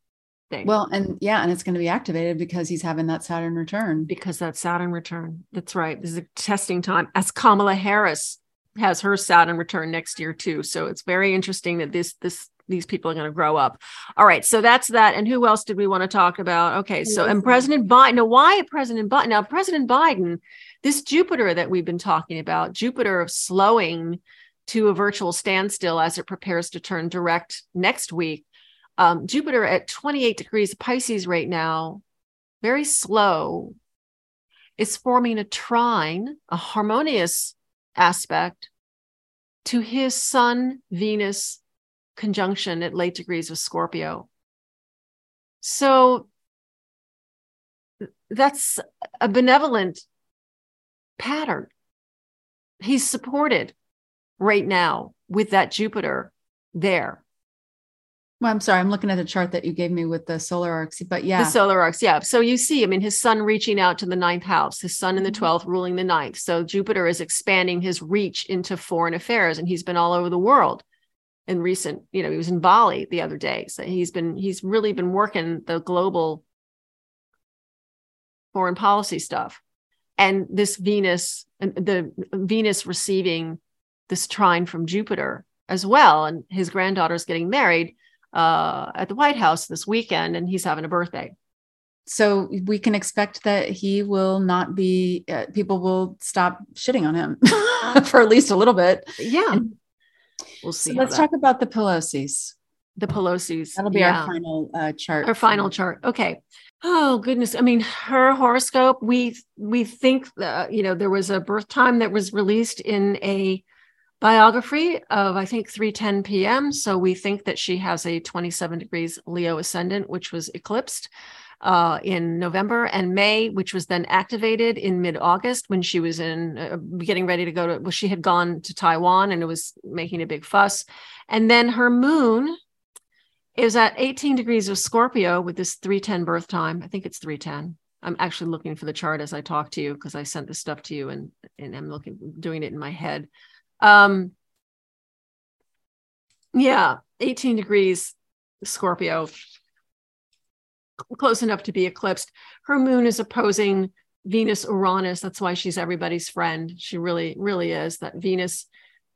thing. Well, and yeah, and it's going to be activated because he's having that Saturn return. Because that Saturn return. That's right. This is a testing time as Kamala Harris has her Saturn return next year too. So it's very interesting that this this these people are going to grow up. All right, so that's that. And who else did we want to talk about? Okay, so and President Biden. Now, why President Biden? Now, President Biden, this Jupiter that we've been talking about, Jupiter of slowing to a virtual standstill as it prepares to turn direct next week um, Jupiter at 28 degrees Pisces right now, very slow, is forming a trine, a harmonious aspect to his Sun Venus conjunction at late degrees with Scorpio. So that's a benevolent pattern. He's supported right now with that Jupiter there. Well, I'm sorry, I'm looking at the chart that you gave me with the solar arcs, but yeah. The solar arcs, yeah. So you see, I mean, his sun reaching out to the ninth house, his sun in the 12th mm-hmm. ruling the ninth. So Jupiter is expanding his reach into foreign affairs, and he's been all over the world in recent, you know, he was in Bali the other day. So he's been, he's really been working the global foreign policy stuff. And this Venus, the Venus receiving this trine from Jupiter as well, and his granddaughter's getting married uh, at the White House this weekend, and he's having a birthday. So we can expect that he will not be. Uh, people will stop shitting on him for at least a little bit. Yeah, and we'll see. So let's that... talk about the Pelosi's. The Pelosi's. That'll be yeah. our final uh, chart. Our final chart. Okay. Oh goodness! I mean, her horoscope. We we think that you know there was a birth time that was released in a biography of I think 3:10 p.m. So we think that she has a 27 degrees Leo ascendant, which was eclipsed uh, in November and May, which was then activated in mid-August when she was in uh, getting ready to go to. Well, she had gone to Taiwan and it was making a big fuss, and then her moon is at 18 degrees of Scorpio with this 310 birth time. I think it's 310. I'm actually looking for the chart as I talk to you because I sent this stuff to you and and I'm looking doing it in my head. Um, yeah, 18 degrees Scorpio, close enough to be eclipsed. Her moon is opposing Venus Uranus. That's why she's everybody's friend. She really, really is. That Venus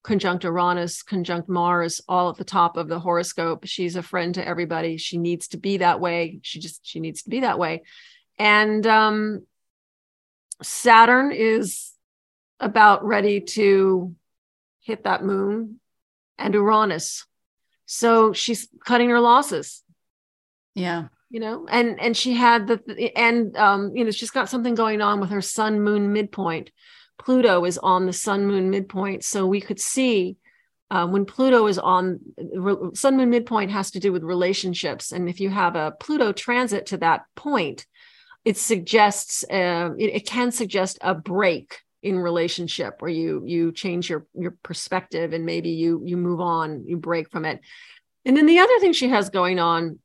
conjunct Uranus, conjunct Mars, all at the top of the horoscope. She's a friend to everybody. She needs to be that way. She just she needs to be that way. And um, Saturn is about ready to hit that moon and Uranus. So she's cutting her losses. Yeah. You know, and and she had the and um, you know, she's got something going on with her sun moon midpoint. Pluto is on the sun moon midpoint. So we could see uh, when Pluto is on sun moon midpoint has to do with relationships. And if you have a Pluto transit to that point, it suggests uh, it, it can suggest a break in relationship where you you change your your perspective and maybe you you move on you break from it and then the other thing she has going on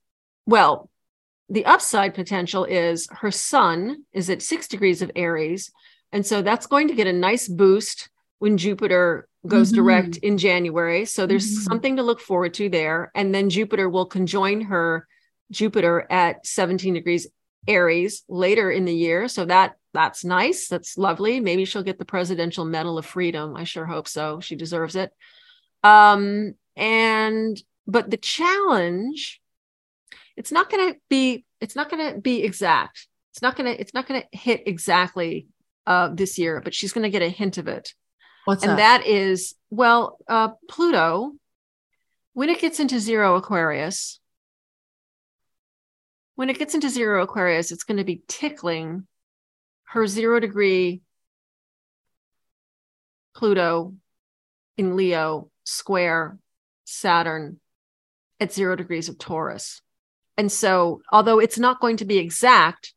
well the upside potential is her sun is at six degrees of aries and so that's going to get a nice boost when jupiter goes mm-hmm. direct in january so there's mm-hmm. something to look forward to there and then jupiter will conjoin her jupiter at 17 degrees aries later in the year so that that's nice. That's lovely. Maybe she'll get the Presidential Medal of Freedom. I sure hope so. She deserves it. Um, and but the challenge, it's not going to be. It's not going to be exact. It's not going to. It's not going to hit exactly uh, this year. But she's going to get a hint of it. What's and that? that is well, uh, Pluto. When it gets into zero Aquarius, when it gets into zero Aquarius, it's going to be tickling her zero degree Pluto in Leo square Saturn at zero degrees of Taurus. And so, although it's not going to be exact,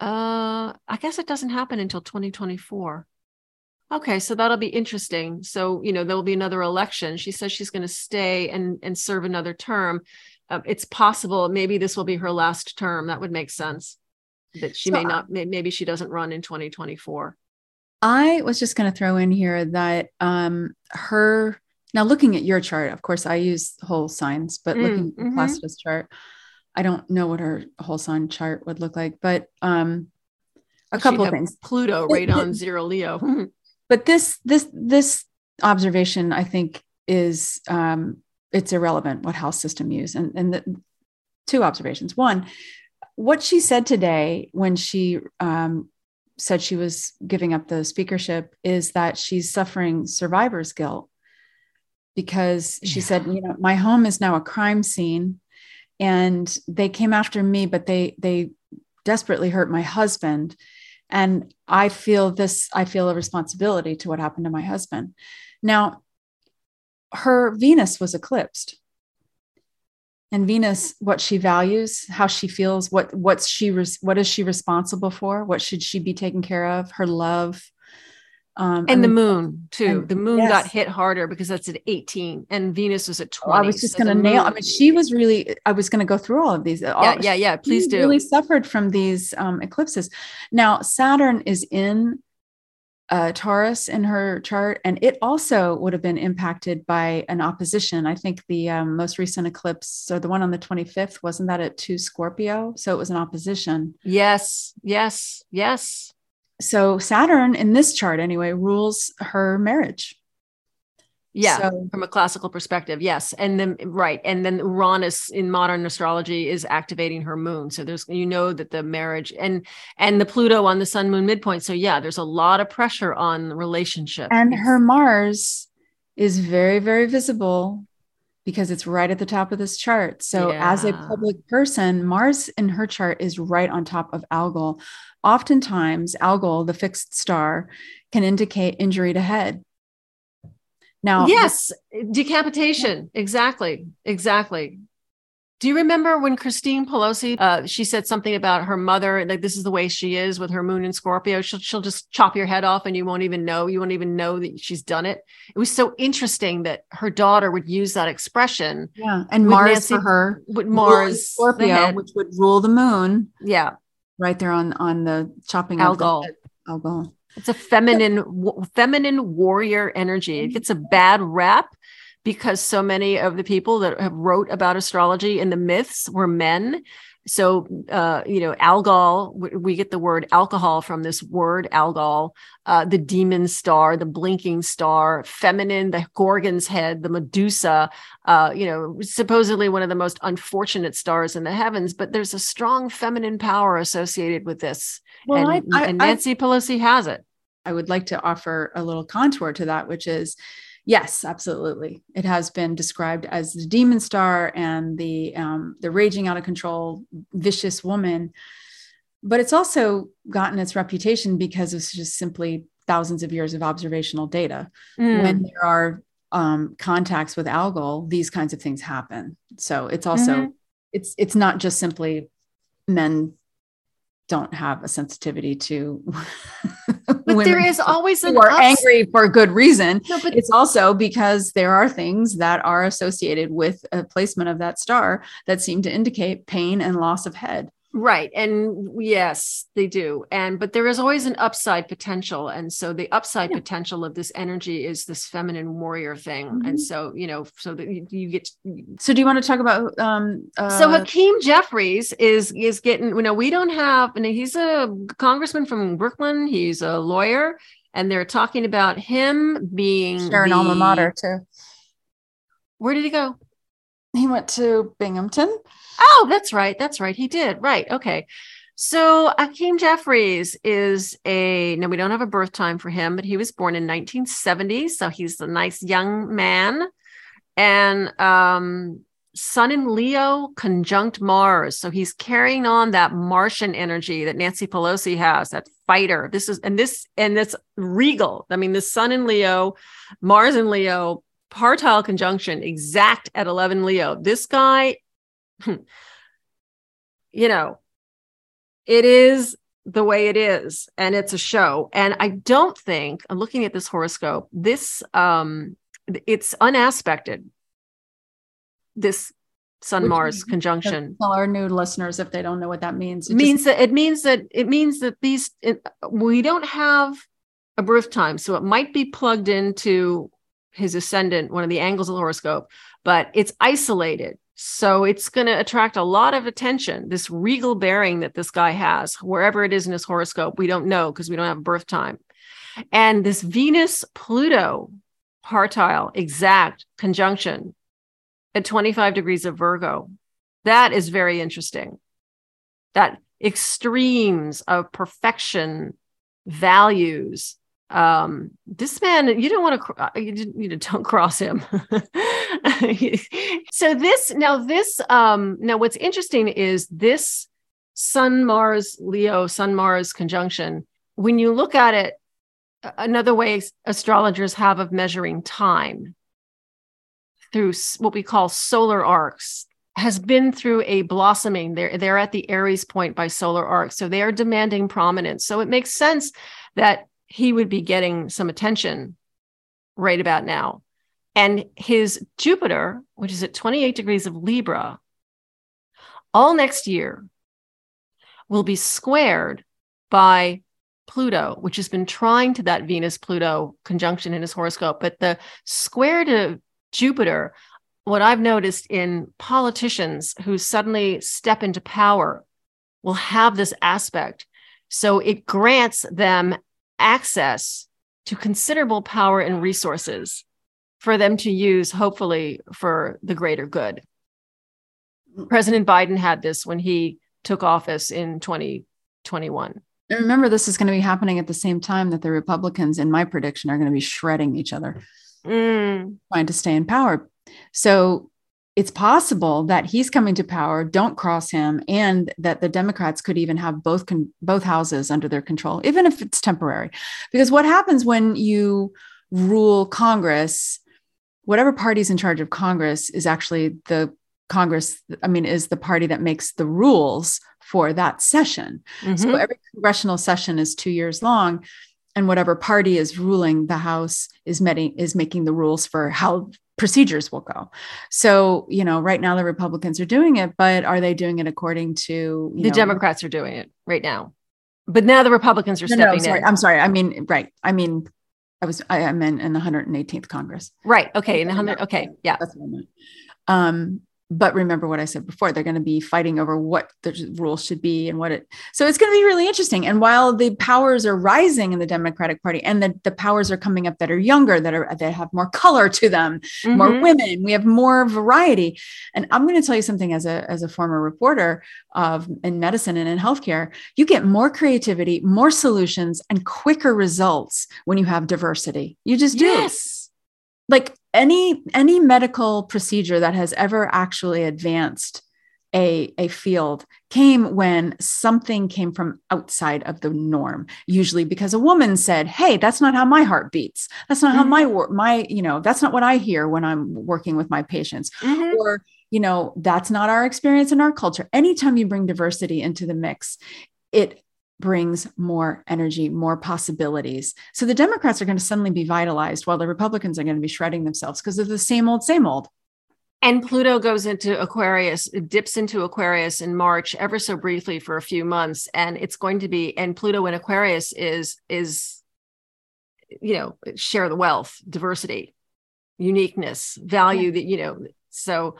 uh, I guess it doesn't happen until 2024. Okay, so that'll be interesting. So, you know, there'll be another election. She says she's going to stay and and serve another term. Uh, it's possible maybe this will be her last term. That would make sense that she so, may not maybe she doesn't run in 2024 i was just going to throw in here that um her now looking at your chart of course i use whole signs but mm, looking at mm-hmm. placidus chart i don't know what her whole sign chart would look like but um a couple of things. Pluto right on zero leo. But this this this observation i think is um it's irrelevant what house system use. And and the two observations. One what she said today when she um, said she was giving up the speakership is that she's suffering survivor's guilt because she yeah. said, you know, my home is now a crime scene and they came after me, but they they desperately hurt my husband. And I feel this, I feel a responsibility to what happened to my husband. Now, her Venus was eclipsed and venus what she values how she feels what what's she what is she responsible for what should she be taking care of her love um, and the moon too. And, the moon yes. got hit harder because that's at 18 and Venus was at 20. Oh, I was just so going to nail. I mean, she was really, I was going to go through all of these. All, yeah, yeah, yeah. Please do. really suffered from these um, eclipses. Now, Saturn is in uh, Taurus in her chart, and it also would have been impacted by an opposition. I think the um, most recent eclipse, so the one on the 25th, wasn't that at two Scorpio? So it was an opposition. Yes, yes, yes. So Saturn in this chart, anyway, rules her marriage. Yeah, so, from a classical perspective, yes. And then right, and then Uranus in modern astrology is activating her moon. So there's you know that the marriage and and the Pluto on the sun moon midpoint. So yeah, there's a lot of pressure on relationship. And her Mars is very very visible because it's right at the top of this chart. So yeah. as a public person, Mars in her chart is right on top of Algol. Oftentimes, Algol, the fixed star, can indicate injury to head now, yes, decapitation. Exactly. Exactly. Do you remember when Christine Pelosi, uh, she said something about her mother, like this is the way she is with her moon in Scorpio. She'll, she'll just chop your head off and you won't even know. You won't even know that she's done it. It was so interesting that her daughter would use that expression. Yeah. And Mars Nancy, for her, with Mars, Scorpio, which would rule the moon. Yeah. Right there on, on the chopping Algol. Algol. It's a feminine w- feminine warrior energy. It gets a bad rap because so many of the people that have wrote about astrology and the myths were men. so uh, you know algol we get the word alcohol from this word algol uh, the demon star the blinking star feminine the gorgon's head the medusa uh, you know supposedly one of the most unfortunate stars in the heavens but there's a strong feminine power associated with this well, and, I, I, and nancy I, pelosi has it i would like to offer a little contour to that which is Yes, absolutely. It has been described as the demon star and the um, the raging out of control, vicious woman. But it's also gotten its reputation because of just simply thousands of years of observational data. Mm. When there are um, contacts with algol, these kinds of things happen. So it's also mm-hmm. it's it's not just simply men don't have a sensitivity to but there is always an are ups- angry for good reason. No, but it's also because there are things that are associated with a placement of that star that seem to indicate pain and loss of head Right. And yes, they do. And but there is always an upside potential. And so the upside yeah. potential of this energy is this feminine warrior thing. Mm-hmm. And so, you know, so that you, you, get So do you want to talk about um uh, so Hakeem Jeffries is is getting you know, we don't have and he's a congressman from Brooklyn, he's a lawyer, and they're talking about him being Sharon the, alma mater too. Where did he go? He went to Binghamton. Oh, that's right. That's right. He did. Right. Okay. So Hakeem Jeffries is a no, we don't have a birth time for him, but he was born in 1970. So he's a nice young man. And um Sun in Leo conjunct Mars. So he's carrying on that Martian energy that Nancy Pelosi has, that fighter. This is and this and it's regal. I mean, the Sun in Leo, Mars in Leo, partile conjunction exact at 11 Leo. This guy you know, it is the way it is and it's a show. And i don't think i'm looking at this horoscope this um it's unaspected this sun Which mars conjunction. tell our new listeners if they don't know what that means. It means just- that it means that it means that these it, we don't have a birth time so it might be plugged into his ascendant one of the angles of the horoscope but it's isolated so it's going to attract a lot of attention. This regal bearing that this guy has, wherever it is in his horoscope, we don't know because we don't have a birth time. And this Venus Pluto partile exact conjunction at 25 degrees of Virgo. That is very interesting. That extremes of perfection, values, um this man you don't want to uh, you, you don't cross him. So this now this um now what's interesting is this sun mars leo sun mars conjunction when you look at it another way astrologers have of measuring time through what we call solar arcs has been through a blossoming. They're they're at the aries point by solar arc so they are demanding prominence. So it makes sense that he would be getting some attention right about now. And his Jupiter, which is at 28 degrees of Libra, all next year will be squared by Pluto, which has been trying to that Venus Pluto conjunction in his horoscope. But the square to Jupiter, what I've noticed in politicians who suddenly step into power will have this aspect. So it grants them access to considerable power and resources for them to use, hopefully, for the greater good. President Biden had this when he took office in 2021. And remember, this is going to be happening at the same time that the Republicans, in my prediction, are going to be shredding each other, mm. trying to stay in power. So it's possible that he's coming to power don't cross him and that the democrats could even have both con- both houses under their control even if it's temporary because what happens when you rule congress whatever party's in charge of congress is actually the congress i mean is the party that makes the rules for that session mm-hmm. so every congressional session is 2 years long and whatever party is ruling the house is making is making the rules for how procedures will go. So, you know, right now the Republicans are doing it, but are they doing it according to the know, Democrats are doing it right now? But now the Republicans are no, stepping no, sorry. in. I'm sorry. I mean, right. I mean, I was I, I meant in the 118th Congress. Right. Okay. In the hundred. Okay. Yeah. That's what I meant. Um, but remember what I said before, they're going to be fighting over what the rules should be and what it. So it's going to be really interesting. And while the powers are rising in the Democratic Party and the, the powers are coming up that are younger, that are that have more color to them, mm-hmm. more women, we have more variety. And I'm going to tell you something as a as a former reporter of in medicine and in healthcare, you get more creativity, more solutions, and quicker results when you have diversity. You just do. Yes. Like any any medical procedure that has ever actually advanced a, a field came when something came from outside of the norm usually because a woman said hey that's not how my heart beats that's not mm-hmm. how my my you know that's not what i hear when i'm working with my patients mm-hmm. or you know that's not our experience in our culture anytime you bring diversity into the mix it brings more energy, more possibilities. So the Democrats are going to suddenly be vitalized while the Republicans are going to be shredding themselves because of the same old, same old. And Pluto goes into Aquarius, dips into Aquarius in March ever so briefly for a few months. And it's going to be, and Pluto in Aquarius is, is, you know, share the wealth, diversity, uniqueness, value yeah. that, you know, so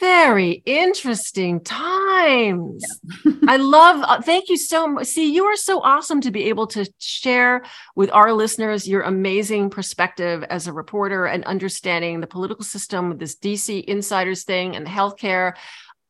very interesting times. Yeah. I love, uh, thank you so much. See, you are so awesome to be able to share with our listeners your amazing perspective as a reporter and understanding the political system with this DC insiders thing and healthcare.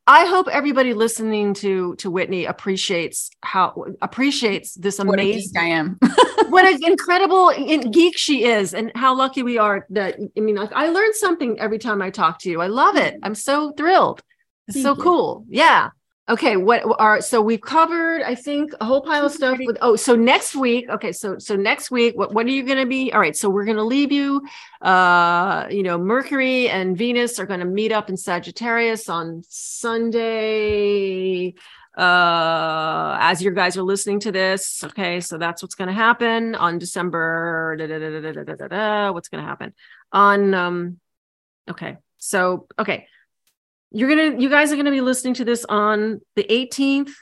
I hope everybody listening to to Whitney appreciates how appreciates this amazing. I am. what an incredible geek she is, and how lucky we are that I mean, like, I learn something every time I talk to you. I love it. Mm-hmm. I'm so thrilled. It's Thank so you. cool. Yeah. Okay, what are so we've covered I think a whole pile of stuff with oh so next week okay so so next week what what are you going to be? All right so we're going to leave you uh you know Mercury and Venus are going to meet up in Sagittarius on Sunday uh as you guys are listening to this okay so that's what's going to happen on December da, da, da, what's going to happen? On um okay so okay you're gonna you guys are gonna be listening to this on the 18th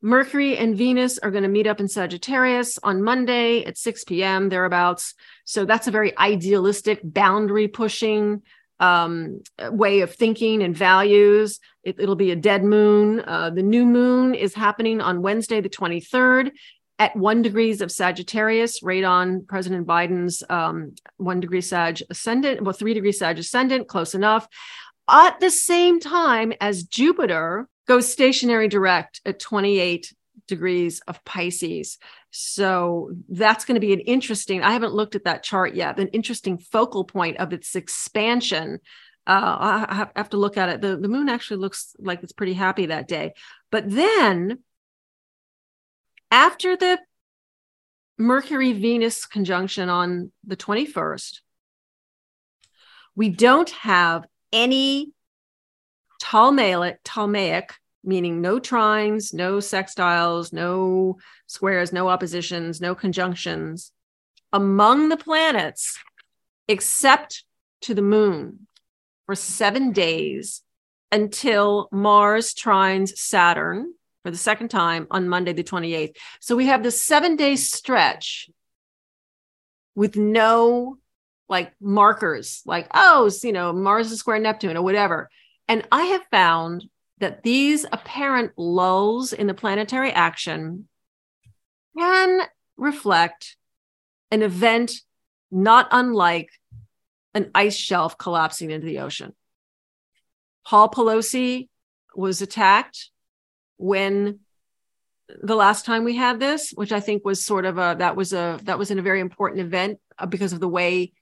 mercury and venus are to meet up in sagittarius on monday at 6 p.m thereabouts. So that's a very idealistic boundary pushing um, way of thinking and values. It, will be a dead moon. Uh, the new moon is happening on wednesday the 23rd at one degrees of Sagittarius, right on President Biden's um, one degree Sag ascendant, well, three degree Sag ascendant, close enough at the same time as Jupiter goes stationary direct at 28 degrees of Pisces. So that's going to be an interesting, I haven't looked at that chart yet, an interesting focal point of its expansion. Uh, I have to look at it. The, the moon actually looks like it's pretty happy that day. But then after the Mercury Venus conjunction on the 21st, we don't have any Ptolemaic, Ptolemaic, meaning no trines, no sextiles, no squares, no oppositions, no conjunctions among the planets, except to the moon for seven days until Mars trines Saturn for the second time on Monday, the 28th. So we have this seven day stretch with no like markers, like, oh, you know, Mars is square Neptune or whatever. And I have found that these apparent lulls in the planetary action can reflect an event not unlike an ice shelf collapsing into the ocean. Paul Pelosi was attacked when the last time we had this, which I think was sort of a that was a that was in a very important event uh, because of the way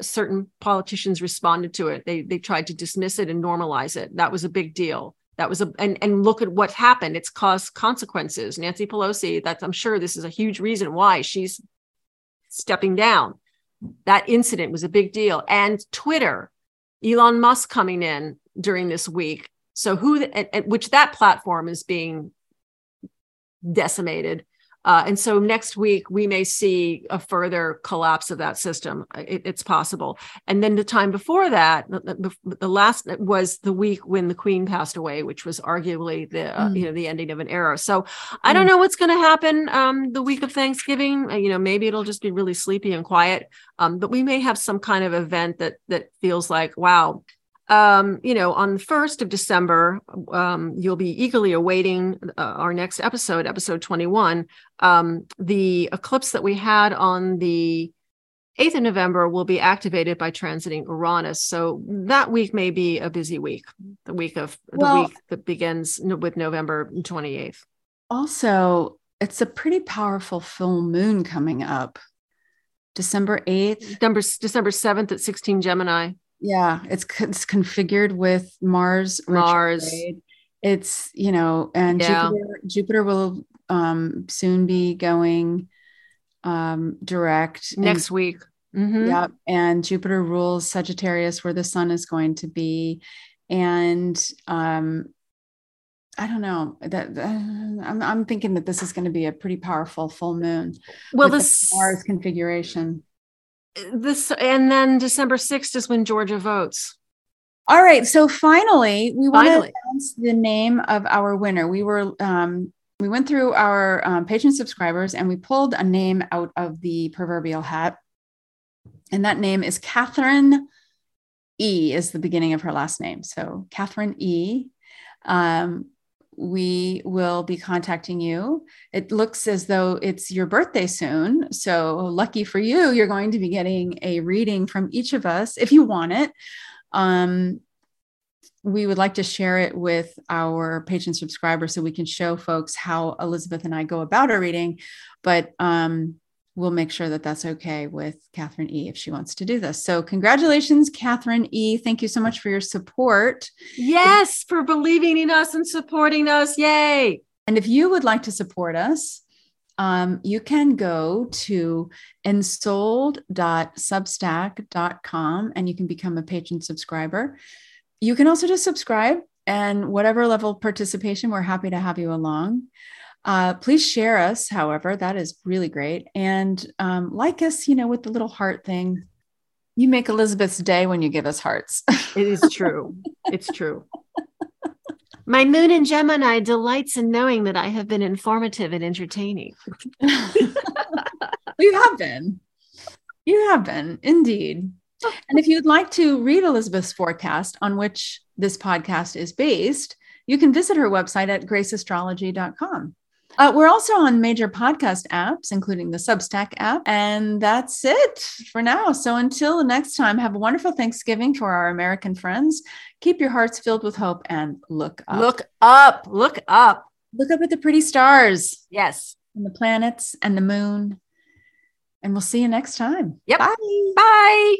certain politicians responded to it. They they tried to dismiss it and normalize it. That was a big deal. That was a and and look at what happened. It's caused consequences. Nancy Pelosi. That's I'm sure this is a huge reason why she's stepping down. That incident was a big deal. And Twitter, Elon Musk coming in during this week. So who and, which that platform is being decimated uh, and so next week, we may see a further collapse of that system. It, it's possible. And then the time before that, the, the, last was the week when the Queen passed away, which was arguably the uh, mm. you know the ending of an era. So I don't mm. know what's going to happen um, the week of Thanksgiving. Uh, you know, maybe it'll just be really sleepy and quiet. Um, but we may have some kind of event that that feels like, wow, um, you know, on the 1st of December, um, you'll be eagerly awaiting uh, our next episode, episode 21. Um, the eclipse that we had on the 8th of November will be activated by transiting Uranus. So that week may be a busy week, the week of the Well- week that begins with November 28th. Also, it's a pretty powerful full moon coming up. December 8th. December, December 7th at 16 Gemini. Yeah, it's it's configured with Mars. Mars. retrograde. It's you know, and Yeah. Jupiter Jupiter will um soon be going um direct and- Next week. Mhm. Yep. And Jupiter rules Sagittarius, where the sun is going to be. And um, I don't know that that- I'm, I'm thinking that this is going to be a pretty powerful full moon. Well, this, Mars configuration. This, and then December 6th is when Georgia votes. All right. So finally, we want to announce the name of our winner. We were um, we went through our um, patron subscribers and we pulled a name out of the proverbial hat, and that name is Catherine E. Is the beginning of her last name. So Catherine E. Um, we will be contacting you. It looks as though it's your birthday soon. So lucky for you, you're going to be getting a reading from each of us if you want it. Um, we would like to share it with our patron subscribers so we can show folks how Elisabeth and I go about our reading. But um, we'll make sure that that's okay with Catherine E. if she wants to do this. So, congratulations, Catherine E. Thank you so much for your support. Yes, for believing in us and supporting us. Yay. And if you would like to support us, um, you can go to ensouled.substack.com and you can become a patron subscriber. You can also just subscribe and whatever level of participation, we're happy to have you along. Uh, please share us, however, that is really great. And um, like us, you know, with the little heart thing. You make Elisabeth's day when you give us hearts. It is true. it's true. My moon in Gemini delights in knowing that I have been informative and entertaining. you have been. You have been, indeed. And if you'd like to read Elisabeth's forecast, on which this podcast is based, you can visit her website at graceastrology.com. Uh, we're also on major podcast apps, including the Substack app. And that's it for now. So until the next time, have a wonderful Thanksgiving for our American friends. Keep your hearts filled with hope and look up. Look up. Look up. look up at the pretty stars Yes. and the planets and the moon. And we'll see you next time. Yep. Bye. Bye.